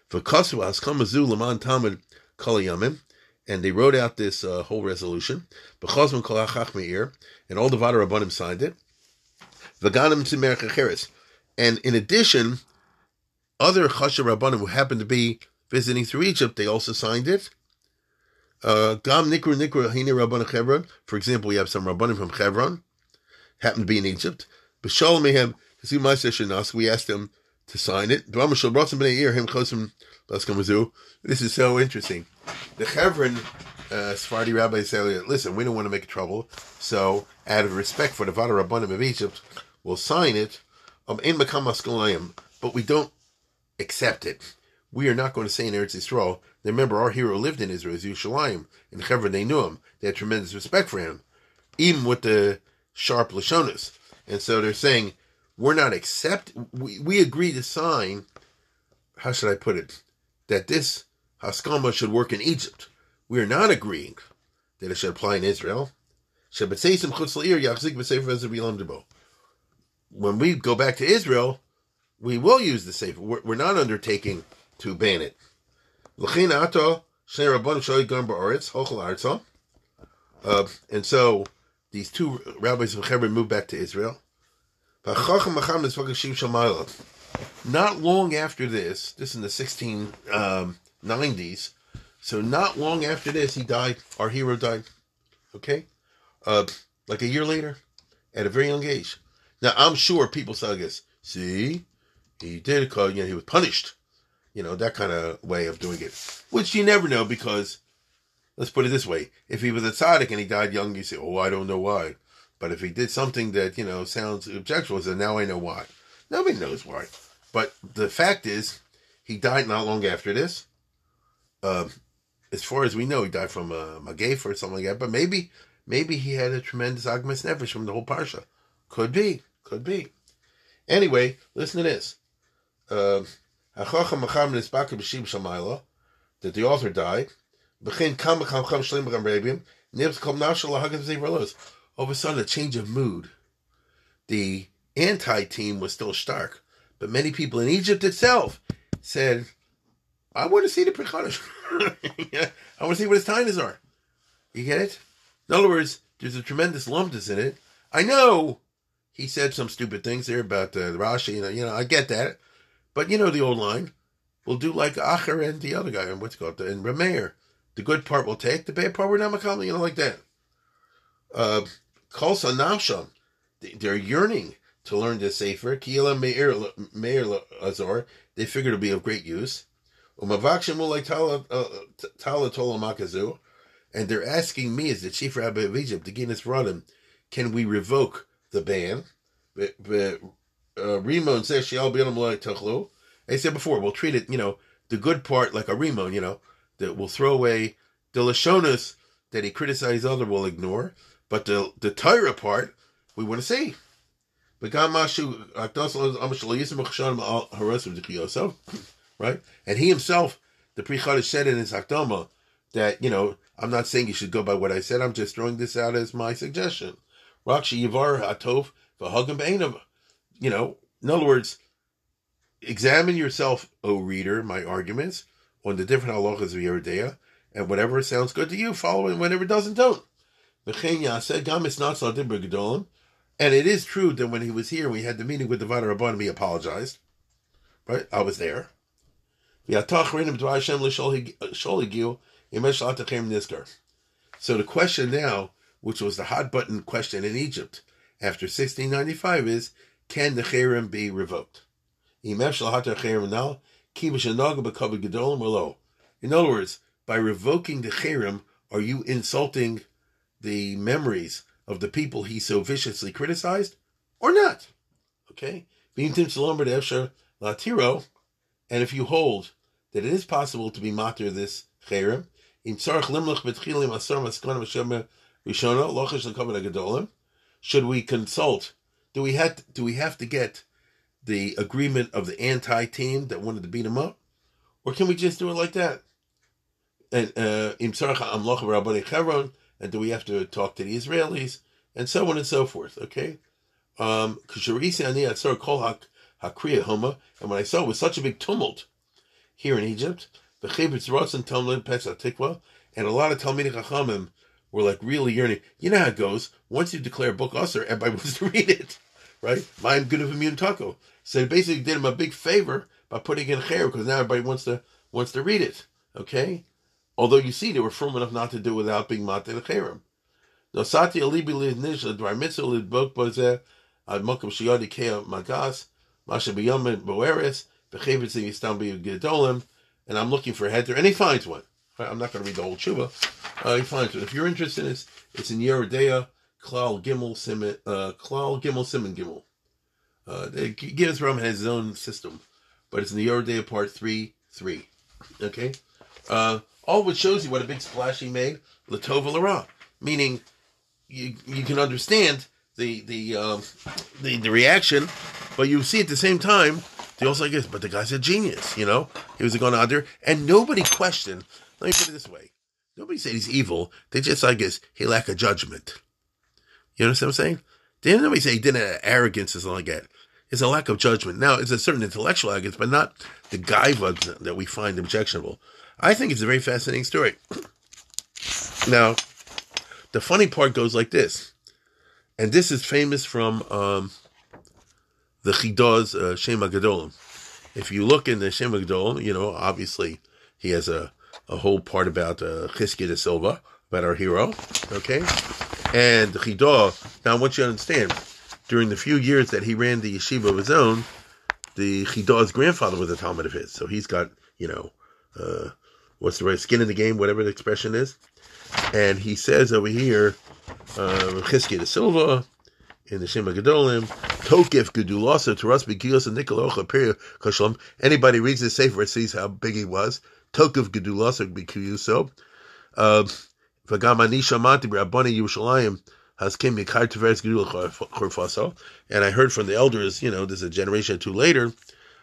For Kasuas, Kamazu, Laman Talmud, Kalayamim, and they wrote out this uh, whole resolution. And all the Vada Rabbanim signed it. And in addition, other Chasha Rabbanim who happened to be visiting through Egypt, they also signed it. Uh. For example, we have some Rabbanim from Chevron, happened to be in Egypt. We asked them to sign it. This is so interesting. The Chevron uh, Sephardi rabbis listen, we don't want to make trouble, so out of respect for the Vada Rabbanim of Egypt, we'll sign it, um, in but we don't accept it. We are not going to say in Eretz Yisrael. Remember, our hero lived in Israel, Yerushalayim. In Hebron, they knew him. They had tremendous respect for him, even with the sharp Lashonas. And so they're saying, we're not accept. We, we agree to sign. How should I put it? That this Haskama should work in Egypt. We are not agreeing that it should apply in Israel. When we go back to Israel, we will use the safe. We're not undertaking to ban it. Uh, and so these two rabbis of Hebron moved back to Israel. Not long after this, this in the 1690s, so not long after this, he died. Our hero died. Okay? Uh, like a year later, at a very young age. Now, I'm sure people say this. See? He did because, you know, he was punished. You know, that kind of way of doing it. Which you never know because, let's put it this way. If he was a tzaddik and he died young, you say, oh, I don't know why. But if he did something that, you know, sounds objectionable, then now I know why. Nobody knows why. But the fact is, he died not long after this. Uh, as far as we know, he died from a magaf or something like that. But maybe, maybe he had a tremendous agmas nefesh from the whole parsha. Could be, could be. Anyway, listen to this. Uh, that the author died. All of a sudden, a change of mood. The anti team was still stark, but many people in Egypt itself said, I want to see the yeah, I want to see what his tines are. You get it? In other words, there's a tremendous lumpness in it. I know he said some stupid things there about uh, Rashi. You know, you know, I get that. But you know the old line. We'll do like Acher and the other guy, and what's called, and Rameir. The good part we'll take, the bad part we're not makamah, you know, like that. Uh, Kolsa Nafsham, they're yearning to learn this Sefer. Kiyala Meir, Azor, they figure it'll be of great use. Tolamakazu, and they're asking me as the chief rabbi of Egypt, the Ginas Veradim, can we revoke the ban? Uh, Rimon says. I said before, we'll treat it, you know, the good part like a Rimon, you know, that we'll throw away the Lashonas that he criticized other will ignore, but the the Torah part we want to see. Right? And he himself, the Chodesh said in his Hakdama that, you know, I'm not saying you should go by what I said, I'm just throwing this out as my suggestion. Rakshi Yivar Hatov Vahagam You know, in other words, examine yourself, O reader, my arguments on the different halachas of Yoreh De'ah, and whatever sounds good to you, follow it, whenever it doesn't, don't. And it is true that when he was here, we had the meeting with the Vada Rabban, he apologized. Right? I was there. So the question now, which was the hot button question in Egypt after 1695, is can the cherem be revoked? In other words, by revoking the cherem, are you insulting the memories of the people he so viciously criticized, or not? Okay? And if you hold that it is possible to be matter this cherem, should we consult? Do we have do we have to get the agreement of the anti team that wanted to beat him up, or can we just do it like that? And uh, and do we have to talk to the Israelis and so on and so forth? Okay. Um, and when I saw it was such a big tumult here in Egypt, the Chibitz Rotzen Talmud Pesach Tikva, and a lot of Talmud Chachamim were like really yearning. You know how it goes. Once you declare a book usher, everybody wants to read it, right? Mind good of immune taco. So they basically did him a big favor by putting in Cher because now everybody wants to wants to read it. Okay, although you see they were firm enough not to do without being matir cherem. Nosati alibi lidnish ledvar mitzvah lidbok bozeh ad mokum shiyadi kea magas masha biyomin boeres bechevetz yistam gedolim and I'm looking for a header and he finds one. I'm not going to read the whole tshuva. Uh, he finds one. If you're interested, it's it's in Yoreh De'ah Klal Gimel Simon uh, Klal Gimel Simon Gimel. Uh, Gibbs Rum has his own system, but it's in the Yoreh De'ah Part Three Three. Okay, uh, all which shows you what a big splash he made. Latova Lara, meaning you you can understand the the um, the the reaction, but you see at the same time the also like this. But the guy's a genius, you know. He was going out there, and nobody questioned. Let me put it this way: nobody said he's evil. They just, I guess, he lack a judgment. You understand what I'm saying? Didn't nobody say he didn't have arrogance or something like that. It's a lack of judgment. Now, it's a certain intellectual arrogance, but not the gaiva that we find objectionable. I think it's a very fascinating story. now, the funny part goes like this, and this is famous from um, the Chida's uh, Shem HaGedolim. If you look in the Shem HaGedolim, you know, obviously he has a, a whole part about uh, de Silva, about our hero, okay? And the Chidah, now I want you to understand, during the few years that he ran the yeshiva of his own, the Chidah's grandfather was a Talmud of his. So he's got, you know, uh, what's the right skin in the game, whatever the expression is. And he says over here, Chizkiah de Silva, in the Shem HaGedolim, Tokif Gedulasa Taras Bikios and Nikolocha Period Koshalom. Anybody reads this safer sees how big he was. Tokif Gedulasa Bikiyuso. Uh, Vagam Shamati Rabbani Yerushalayim has came Mikar Tiveres Gedul Chorfaso. And I heard from the elders, you know, there's a generation or two later,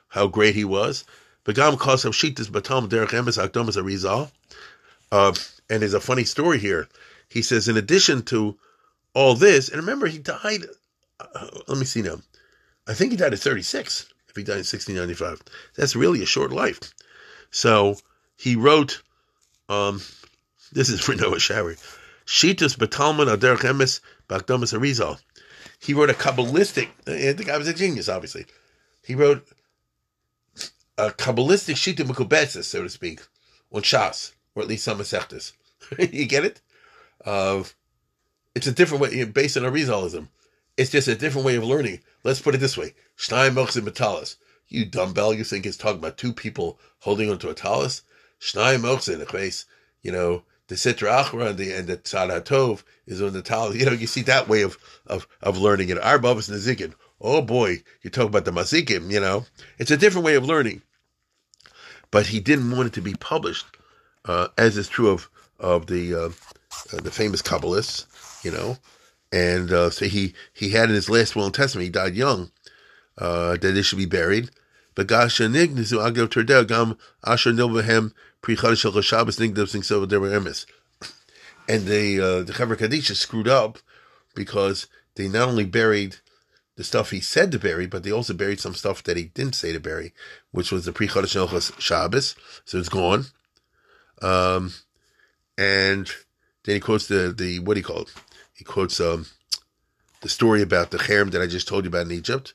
how great he was. Vagam Kosav Shitas Batam Derech Emes Akdomas Arizal. Uh, and there's a funny story here. He says, in addition to all this, and remember, he died. Uh, let me see now. I think he died at 36. If he died in 1695, that's really a short life. So he wrote. Um, this is for Noah Showery. Shitas Batalman Aderech Emes Bakdamas Arizal. He wrote a Kabbalistic, and the guy was a genius, obviously. He wrote a Kabbalistic Shita Mekubetzes, so to speak, on Shas, or at least some Masechtas. you get it? Uh, it's a different way, based on Arizalism. It's just a different way of learning. Let's put it this way. Stein Mochzim Metalis. You dumbbell, you think it's talking about two people holding onto a talus? Stein Mochzim, face, you know, the Sitra Achra and the, and the Tzad HaTov is on the talus. You know, you see that way of, of, of learning it. Our Babas Nazikin. Oh boy, you talk about the Mazikim, you know. It's a different way of learning. But he didn't want it to be published, uh, as is true of, of the, uh, uh, the famous Kabbalists you know. And uh, so he, he had in his last will and testament, he died young, uh, that they should be buried. But. And they, uh, the Chevra Kadisha screwed up because they not only buried the stuff he said to bury, but they also buried some stuff that he didn't say to bury, which was the Pri Chadash Shabbos. So it's gone. Um, and then he quotes the, the, what do you call it? he quotes um, the story about the cherem that I just told you about in Egypt.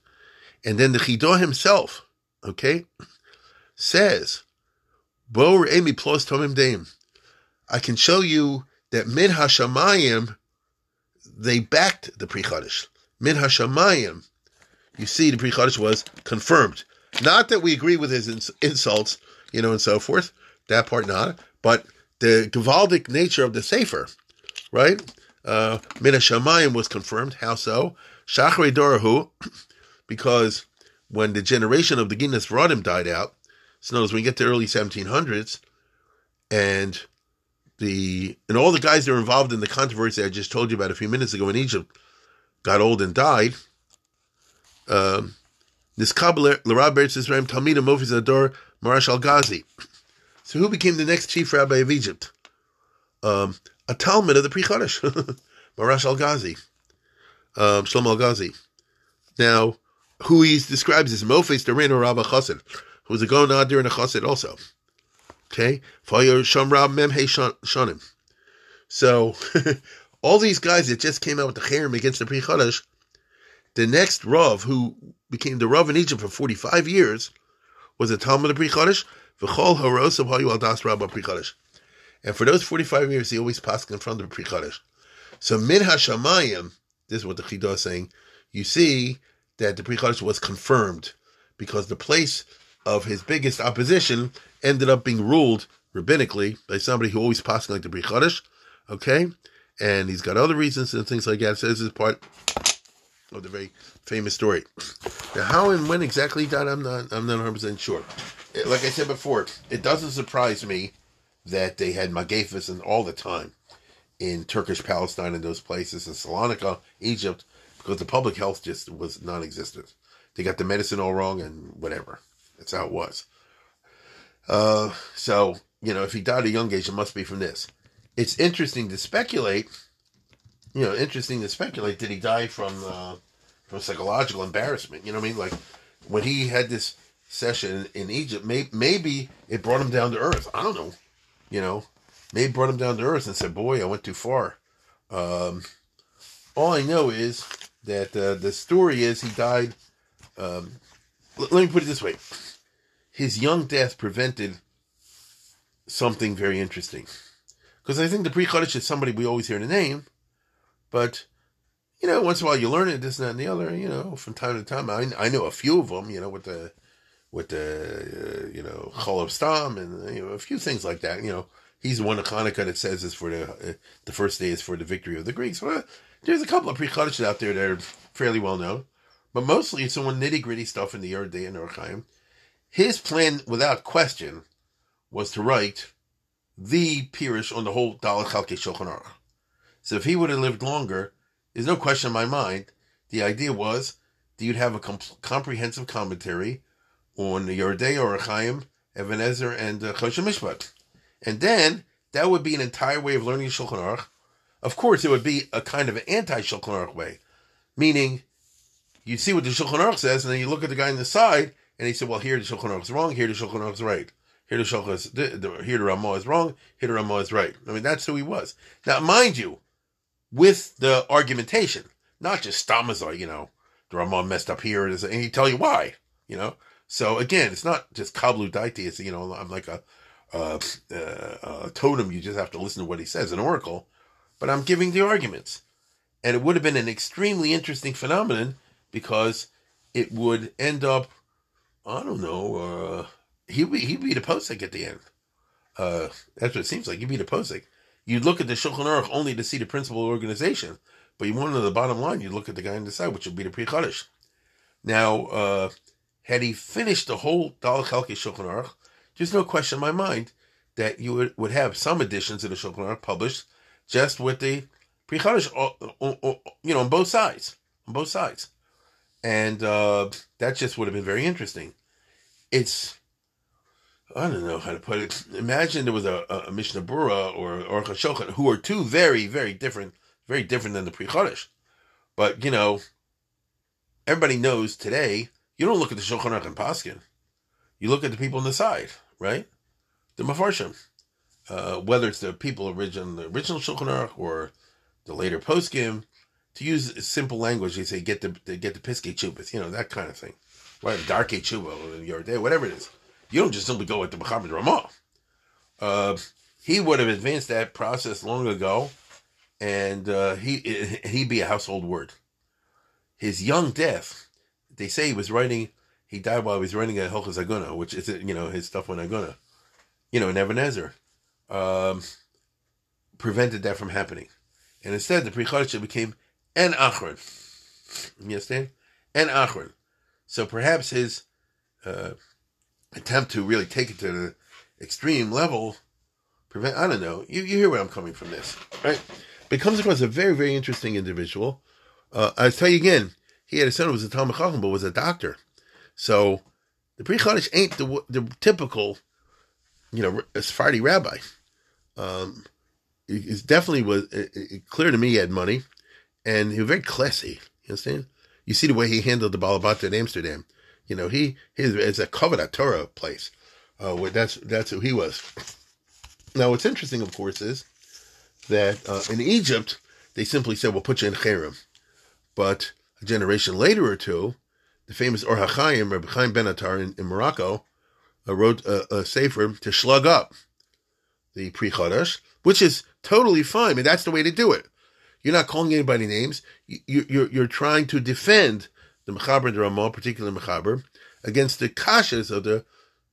And then the Chidah himself, okay, says Bo plus Tomim Dame. I can show you that Min Hashamayim, they backed the Pri Chadash. Min Hashamayim, you see, the Pri Chadash was confirmed. Not that we agree with his ins- insults, you know, and so forth. That part not, but the Gavaldic nature of the Sefer, right? Uh, Hashamayim was confirmed. How so? Shachri Dorahu, because when the generation of the Ginas Veradim died out, so notice you get to early 1700s, and the and all the guys that are involved in the controversy I just told you about a few minutes ago in Egypt got old and died. Um, this Kabbalah Marash Ghazi. So who became the next chief rabbi of Egypt? Um, a Talmud of the Pri Chadash, Marash Algazi, um, Shlomo Algazi. Now, who he describes as Mofis Darin or Rabbi Chassid, who was a Gaon Adir and a Chassid also. Okay, Fire Shamrab Mem Shanim. So, all these guys that just came out with the Cherem against the Pri Chadash, the next Rav who became the Rav in Egypt for 45 years was a Talmud of Pri Chadash, V'chol Haros of Hayu Al Das Rabba Pri Chadash. And for those 45 years, he always passed in front of the Pri Chadash. So, Min HaShamayim, this is what the Chidah is saying, you see that the Pri Chadash was confirmed because the place of his biggest opposition ended up being ruled rabbinically by somebody who always passed like the Pri Chadash, okay? And he's got other reasons and things like that. So this is part of the very famous story. Now, how and when exactly he died, I'm not, I'm not 100 percent sure. Like I said before, it doesn't surprise me that they had Magafis and all the time in Turkish Palestine and those places in Salonika, Egypt, because the public health just was non-existent. They got the medicine all wrong and whatever. That's how it was. Uh, so you know, if he died at a young age, it must be from this. It's interesting to speculate. You know, interesting to speculate. Did he die from uh, from psychological embarrassment? You know what I mean? Like when he had this session in Egypt, may, maybe it brought him down to earth. I don't know. You know, maybe brought him down to earth and said, "Boy, I went too far." Um, all I know is that uh, the story is he died. Um, l- let me put it this way: his young death prevented something very interesting, because I think the Pri Chadash is somebody we always hear the name, but you know, once in a while you learn it, this and that and the other. You know, from time to time, I I know a few of them. You know, with the with the uh, you know Chol Stam and you know a few things like that. You know, he's the one of Hanukkah that says is for the uh, the first day is for the victory of the Greeks. Well, there's a couple of Pri Chadash out there that are fairly well known, but mostly it's one nitty gritty stuff in the Yoreh De'ah and Orach Chaim. His plan, without question, was to write the Pirish on the whole Dalet Chalkei Shulchan Aruch. So if he would have lived longer, there's no question in my mind. The idea was that you'd have a comp- comprehensive commentary on the Yoreh De'ah or Chaim, Even Ezer, and uh, Mishpat. And then that would be an entire way of learning Shulchan Aruch. Of course, it would be a kind of an anti-Shulchan Aruch way, meaning you see what the Shulchan Aruch says, and then you look at the guy on the side, and he said, "Well, here the Shulchan Aruch is wrong. Here the Shulchan Aruch is right. Here the, the, here Ramah is wrong. Here the Ramah is right." I mean, that's who he was. Now, mind you, with the argumentation, not just Stamazar, you know, the Ramah messed up here, and he tell you why, you know. So again, it's not just kablu daiti. It's you know, I'm like a, uh, uh, a totem. You just have to listen to what he says, an oracle. But I'm giving the arguments, and it would have been an extremely interesting phenomenon because it would end up, I don't know, uh, he he'd be the posek at the end. Uh, that's what it seems like. He'd be the posek. You'd look at the Shulchan Aruch only to see the principal organization, but you want to know the bottom line. You'd look at the guy on the side, which would be the Pri Chadash. Now, uh, had he finished the whole Dal Chalke Shulchan Aruch, there's no question in my mind that you would, would have some additions to the Shulchan Aruch published just with the Pri Chadash, you know, on both sides, on both sides, and uh, that just would have been very interesting. It's I don't know how to put it. Imagine there was a, a Mishnah Berurah or or Shulchan who are two very very different, very different than the Pri Chadash, but you know, everybody knows today you don't look at the Shulchan Aruch and Paskin. You look at the people on the side, right? The Mefarshim. Uh, whether it's the people origin, the original Shulchan Aruch or the later Poskim, to use simple language, they say get the get the Piskei Chubas, you know, that kind of thing. Right? Darkei Chuba or day, whatever it is. You don't just simply go with the Muhammad Ramah. Uh, he would have advanced that process long ago, and uh, he he'd be a household word. His young death, they say he was writing. He died while he was writing a Hilchas Aguna, which is you know his stuff on Aguna, you know in Ebenezer, um, prevented that from happening, and instead the Pri Chadasha became an Achron. You understand? An Achron. So perhaps his uh, attempt to really take it to the extreme level prevent. I don't know. You you hear where I'm coming from this, right? But comes across a very very interesting individual. Uh, I'll tell you again. He had a son who was a Talmid Chacham, but was a doctor. So the Pri Chadash ain't the the typical, you know, Sephardi rabbi. Um, it, it definitely was it, it, clear to me he had money, and he was very classy. You understand? You see the way he handled the Balabata in Amsterdam. You know, he his it's a Kavod Torah place. Uh, where that's that's who he was. Now, what's interesting, of course, is that uh, in Egypt they simply said, "We'll put you in cherem," but a generation later or two, the famous Or HaChaim, Rabbi Chaim Benatar in, in Morocco, uh, wrote a, a sefer to slug up the Pri Chadash, which is totally fine. Mean, that's the way to do it. You're not calling anybody names. You, you're, you're trying to defend the Mechaber and the Ramah, particularly Mechaber, against the kashas of the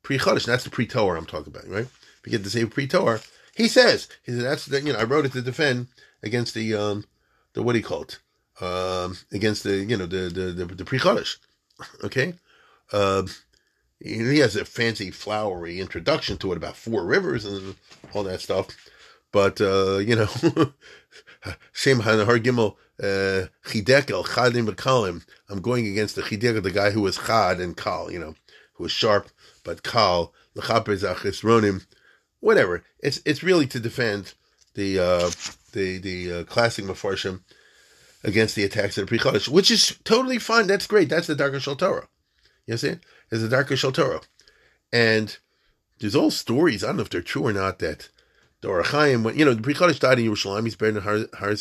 Pri Chadash. That's the Pri Torah I'm talking about, right? If you get to say Pri Torah, he says, he said, that's the, you know, I wrote it to defend against the, um, the, what do you call it? Um, against the, you know, the, the, the, the Pri Chadash. Okay? Uh, he has a fancy flowery introduction to it about four rivers and all that stuff. But, uh, you know, Shem Har Gimel, uh, Chidekel, Chadim Kalim. I'm going against the Chidekel, the guy who was Chad and Kal, you know, who was sharp, but Kal, L'chapezach Ronim, whatever. It's, it's really to defend the, uh, the, the, uh, classic Mefarshim against the attacks of the Pri which is totally fine. That's great. That's the Darker Shal Torah. You see? It's the Darker Shal Torah. And there's all stories, I don't know if they're true or not, that the Or HaChaim, you know, the Pri died in Yerushalayim, he's buried in Har, Har.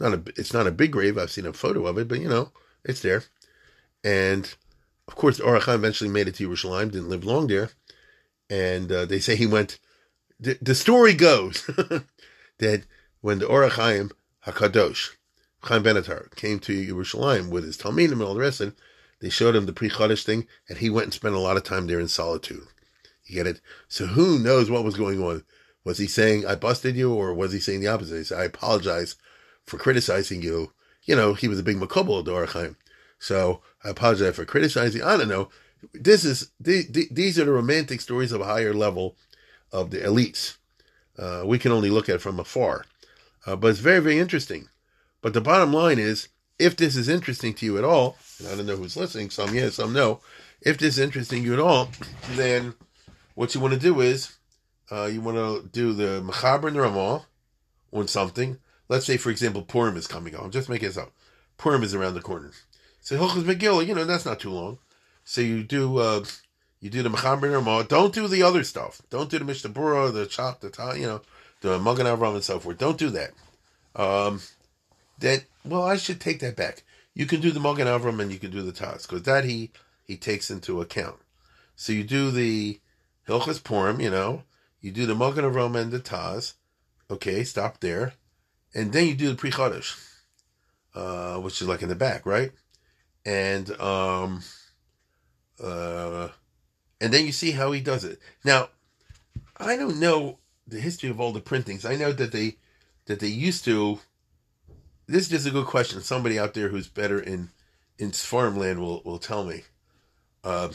Not a, it's not a big grave, I've seen a photo of it, but you know, it's there. And of course, the Or eventually made it to Yerushalayim, didn't live long there. And uh, they say he went, the, the story goes that when the Or HaChaim HaKadosh, Chaim Benatar came to Yerushalayim with his Talmidim and all the rest of it. They showed him the pre thing, and he went and spent a lot of time there in solitude. You get it? So who knows what was going on? Was he saying, I busted you, or was he saying the opposite? He said, I apologize for criticizing you. You know, he was a big mekubal of Chaim. So I apologize for criticizing. I don't know. This is these are the romantic stories of a higher level of the elites. Uh, we can only look at it from afar, uh, but it's very very interesting. But the bottom line is, if this is interesting to you at all, and I don't know who's listening, some yes, some no. If this is interesting to you at all, then what you want to do is uh, you want to do the Mechaber and Ramah on something. Let's say, for example, Purim is coming on. Just make it up. Purim is around the corner. So Hilchas Megillah, you know, that's not too long. So you do uh, you do the Mechaber and Ramah. Don't do the other stuff. Don't do the Mishnah Berurah, the Chop, the Ta, you know, the Magen Avram and so forth. Don't do that. Um, that well, I should take that back. You can do the Magen Avram and you can do the Taz because that he he takes into account. So you do the Hilchas Purim, you know, you do the Magen Avram and the Taz. Okay, stop there, and then you do the Pri Chadash, uh, which is like in the back, right? And um, uh, and then you see how he does it. Now, I don't know the history of all the printings. I know that they that they used to this is just a good question. Somebody out there who's better in in farmland will will tell me. Uh,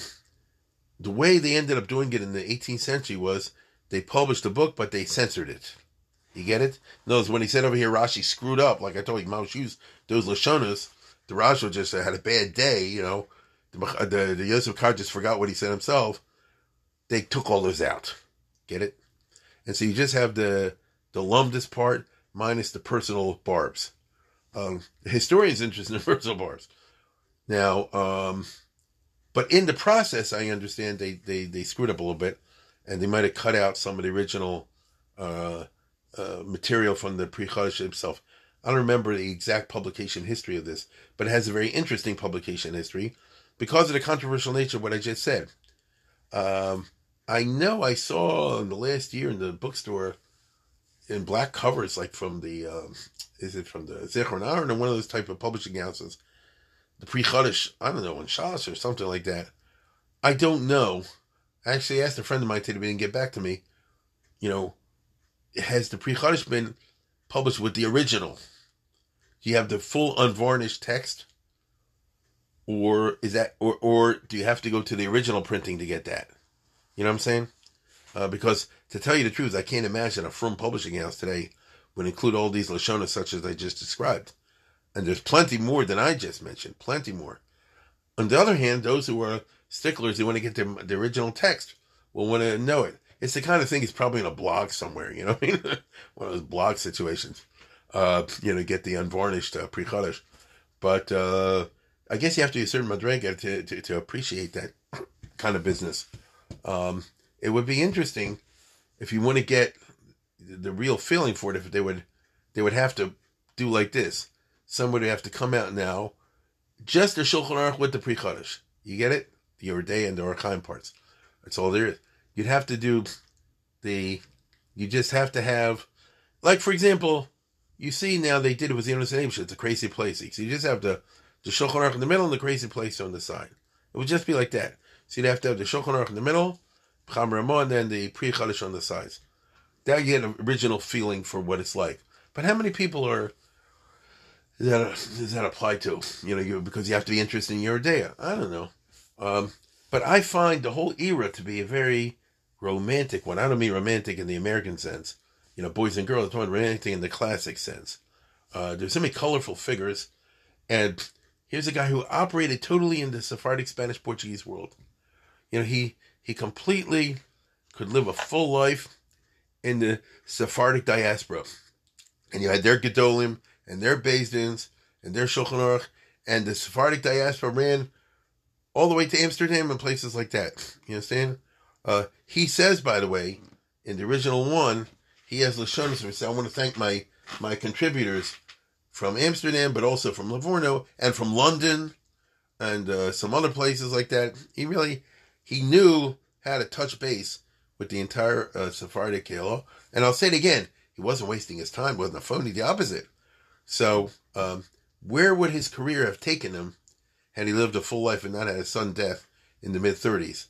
the way they ended up doing it in the 18th century was they published a book, but they censored it. You get it? Notice when he said over here Rashi screwed up, like I told you, Mouse used those Lashonas, the Rashi just had a bad day, you know. The, the, the Yosef Karo just forgot what he said himself. They took all those out. Get it? And so you just have the the lumdus part minus the personal barbs. Um, historians interest in personal bars. Now, um, but in the process, I understand they, they, they screwed up a little bit, and they might have cut out some of the original uh, uh, material from the Pri Chadash himself. I don't remember the exact publication history of this, but it has a very interesting publication history because of the controversial nature of what I just said. Um, I know I saw in the last year in the bookstore in black covers, like from the um, is it from the Zichron Aaron or one of those type of publishing houses, the Pri Chadash, I don't know, in Shas or something like that. I don't know. I actually asked a friend of mine today, didn't get back to me. You know, has the Pri Chadash been published with the original? Do you have the full unvarnished text? Or is that, or, or do you have to go to the original printing to get that? You know what I'm saying? Uh, because to tell you the truth, I can't imagine a firm publishing house today would include all these Lashonas such as I just described. And there's plenty more than I just mentioned, plenty more. On the other hand, those who are sticklers, they want to get the, original text, will want to know it. It's the kind of thing it's probably in a blog somewhere, you know I mean? One of those blog situations. Uh, you know, get the unvarnished uh, pre But uh, I guess you have to be a certain madrega to, to, to appreciate that kind of business. Um, it would be interesting if you want to get the real feeling for it. If they would, they would have to do like this. Somebody would have to come out now, just the Shulchan Aruch with the pre You get it? The Yoreh De'ah and the Orach Chaim parts. That's all there is. You'd have to do the. You just have to have, like for example, you see now they did it with the Name. It's a crazy place. So you just have the the Shulchan Aruch in the middle and the crazy place on the side. It would just be like that. So you'd have to have the Shulchan Aruch in the middle, Cham and then the Pri Chadash on the sides. That you get an original feeling for what it's like. But how many people are that does that apply to? You know, you because you have to be interested in your day. I don't know. Um, but I find the whole era to be a very romantic one. I don't mean romantic in the American sense. You know, boys and girls. I mean romantic in the classic sense. Uh, there's so many colorful figures, and Here's a guy who operated totally in the Sephardic Spanish Portuguese world. You know, he he completely could live a full life in the Sephardic diaspora. And you had their Gedolim and their Bezdins and their Shulchan Aruch, and the Sephardic diaspora ran all the way to Amsterdam and places like that. You understand? Uh, he says, by the way, in the original one, he has Lashonis, and says, I want to thank my my contributors from Amsterdam, but also from Livorno and from London and uh, some other places like that. He really he knew how to touch base with the entire uh, Sephardic Kalo. And I'll say it again, he wasn't wasting his time, wasn't a phony, the opposite. So, um, where would his career have taken him had he lived a full life and not had a sudden death in the mid 30s?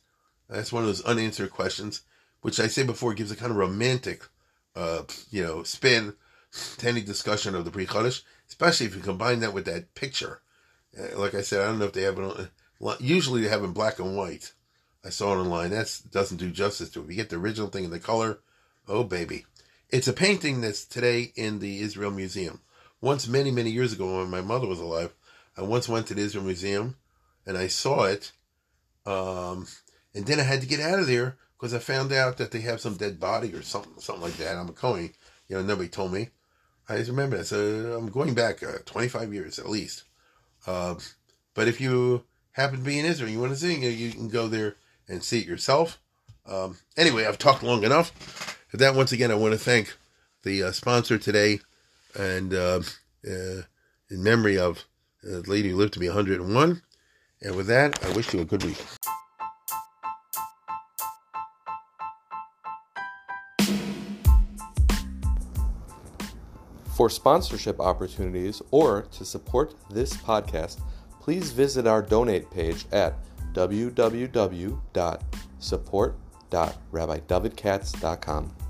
That's one of those unanswered questions, which I say before gives a kind of romantic, uh, you know, spin to any discussion of the Pri Chadash especially if you combine that with that picture. Uh, like I said, I don't know if they have it. On, usually they have it in black and white. I saw it online. That doesn't do justice to it. If you get the original thing in the color, oh baby, it's a painting that's today in the Israel Museum. Once, many many years ago, when my mother was alive, I once went to the Israel Museum, and I saw it. Um, and then I had to get out of there because I found out that they have some dead body or something, something like that. I'm a Cohen. You know, nobody told me. I just remember that. So I'm going back uh, 25 years at least. Uh, but if you happen to be in Israel, you want to see it, you can go there and see it yourself. Um, anyway, I've talked long enough. For that, once again, I want to thank the uh, sponsor today, and uh, uh, in memory of the lady who lived to be 101. And with that, I wish you a good week. For sponsorship opportunities or to support this podcast, please visit our donate page at www.support.rabbidavidkatz.com.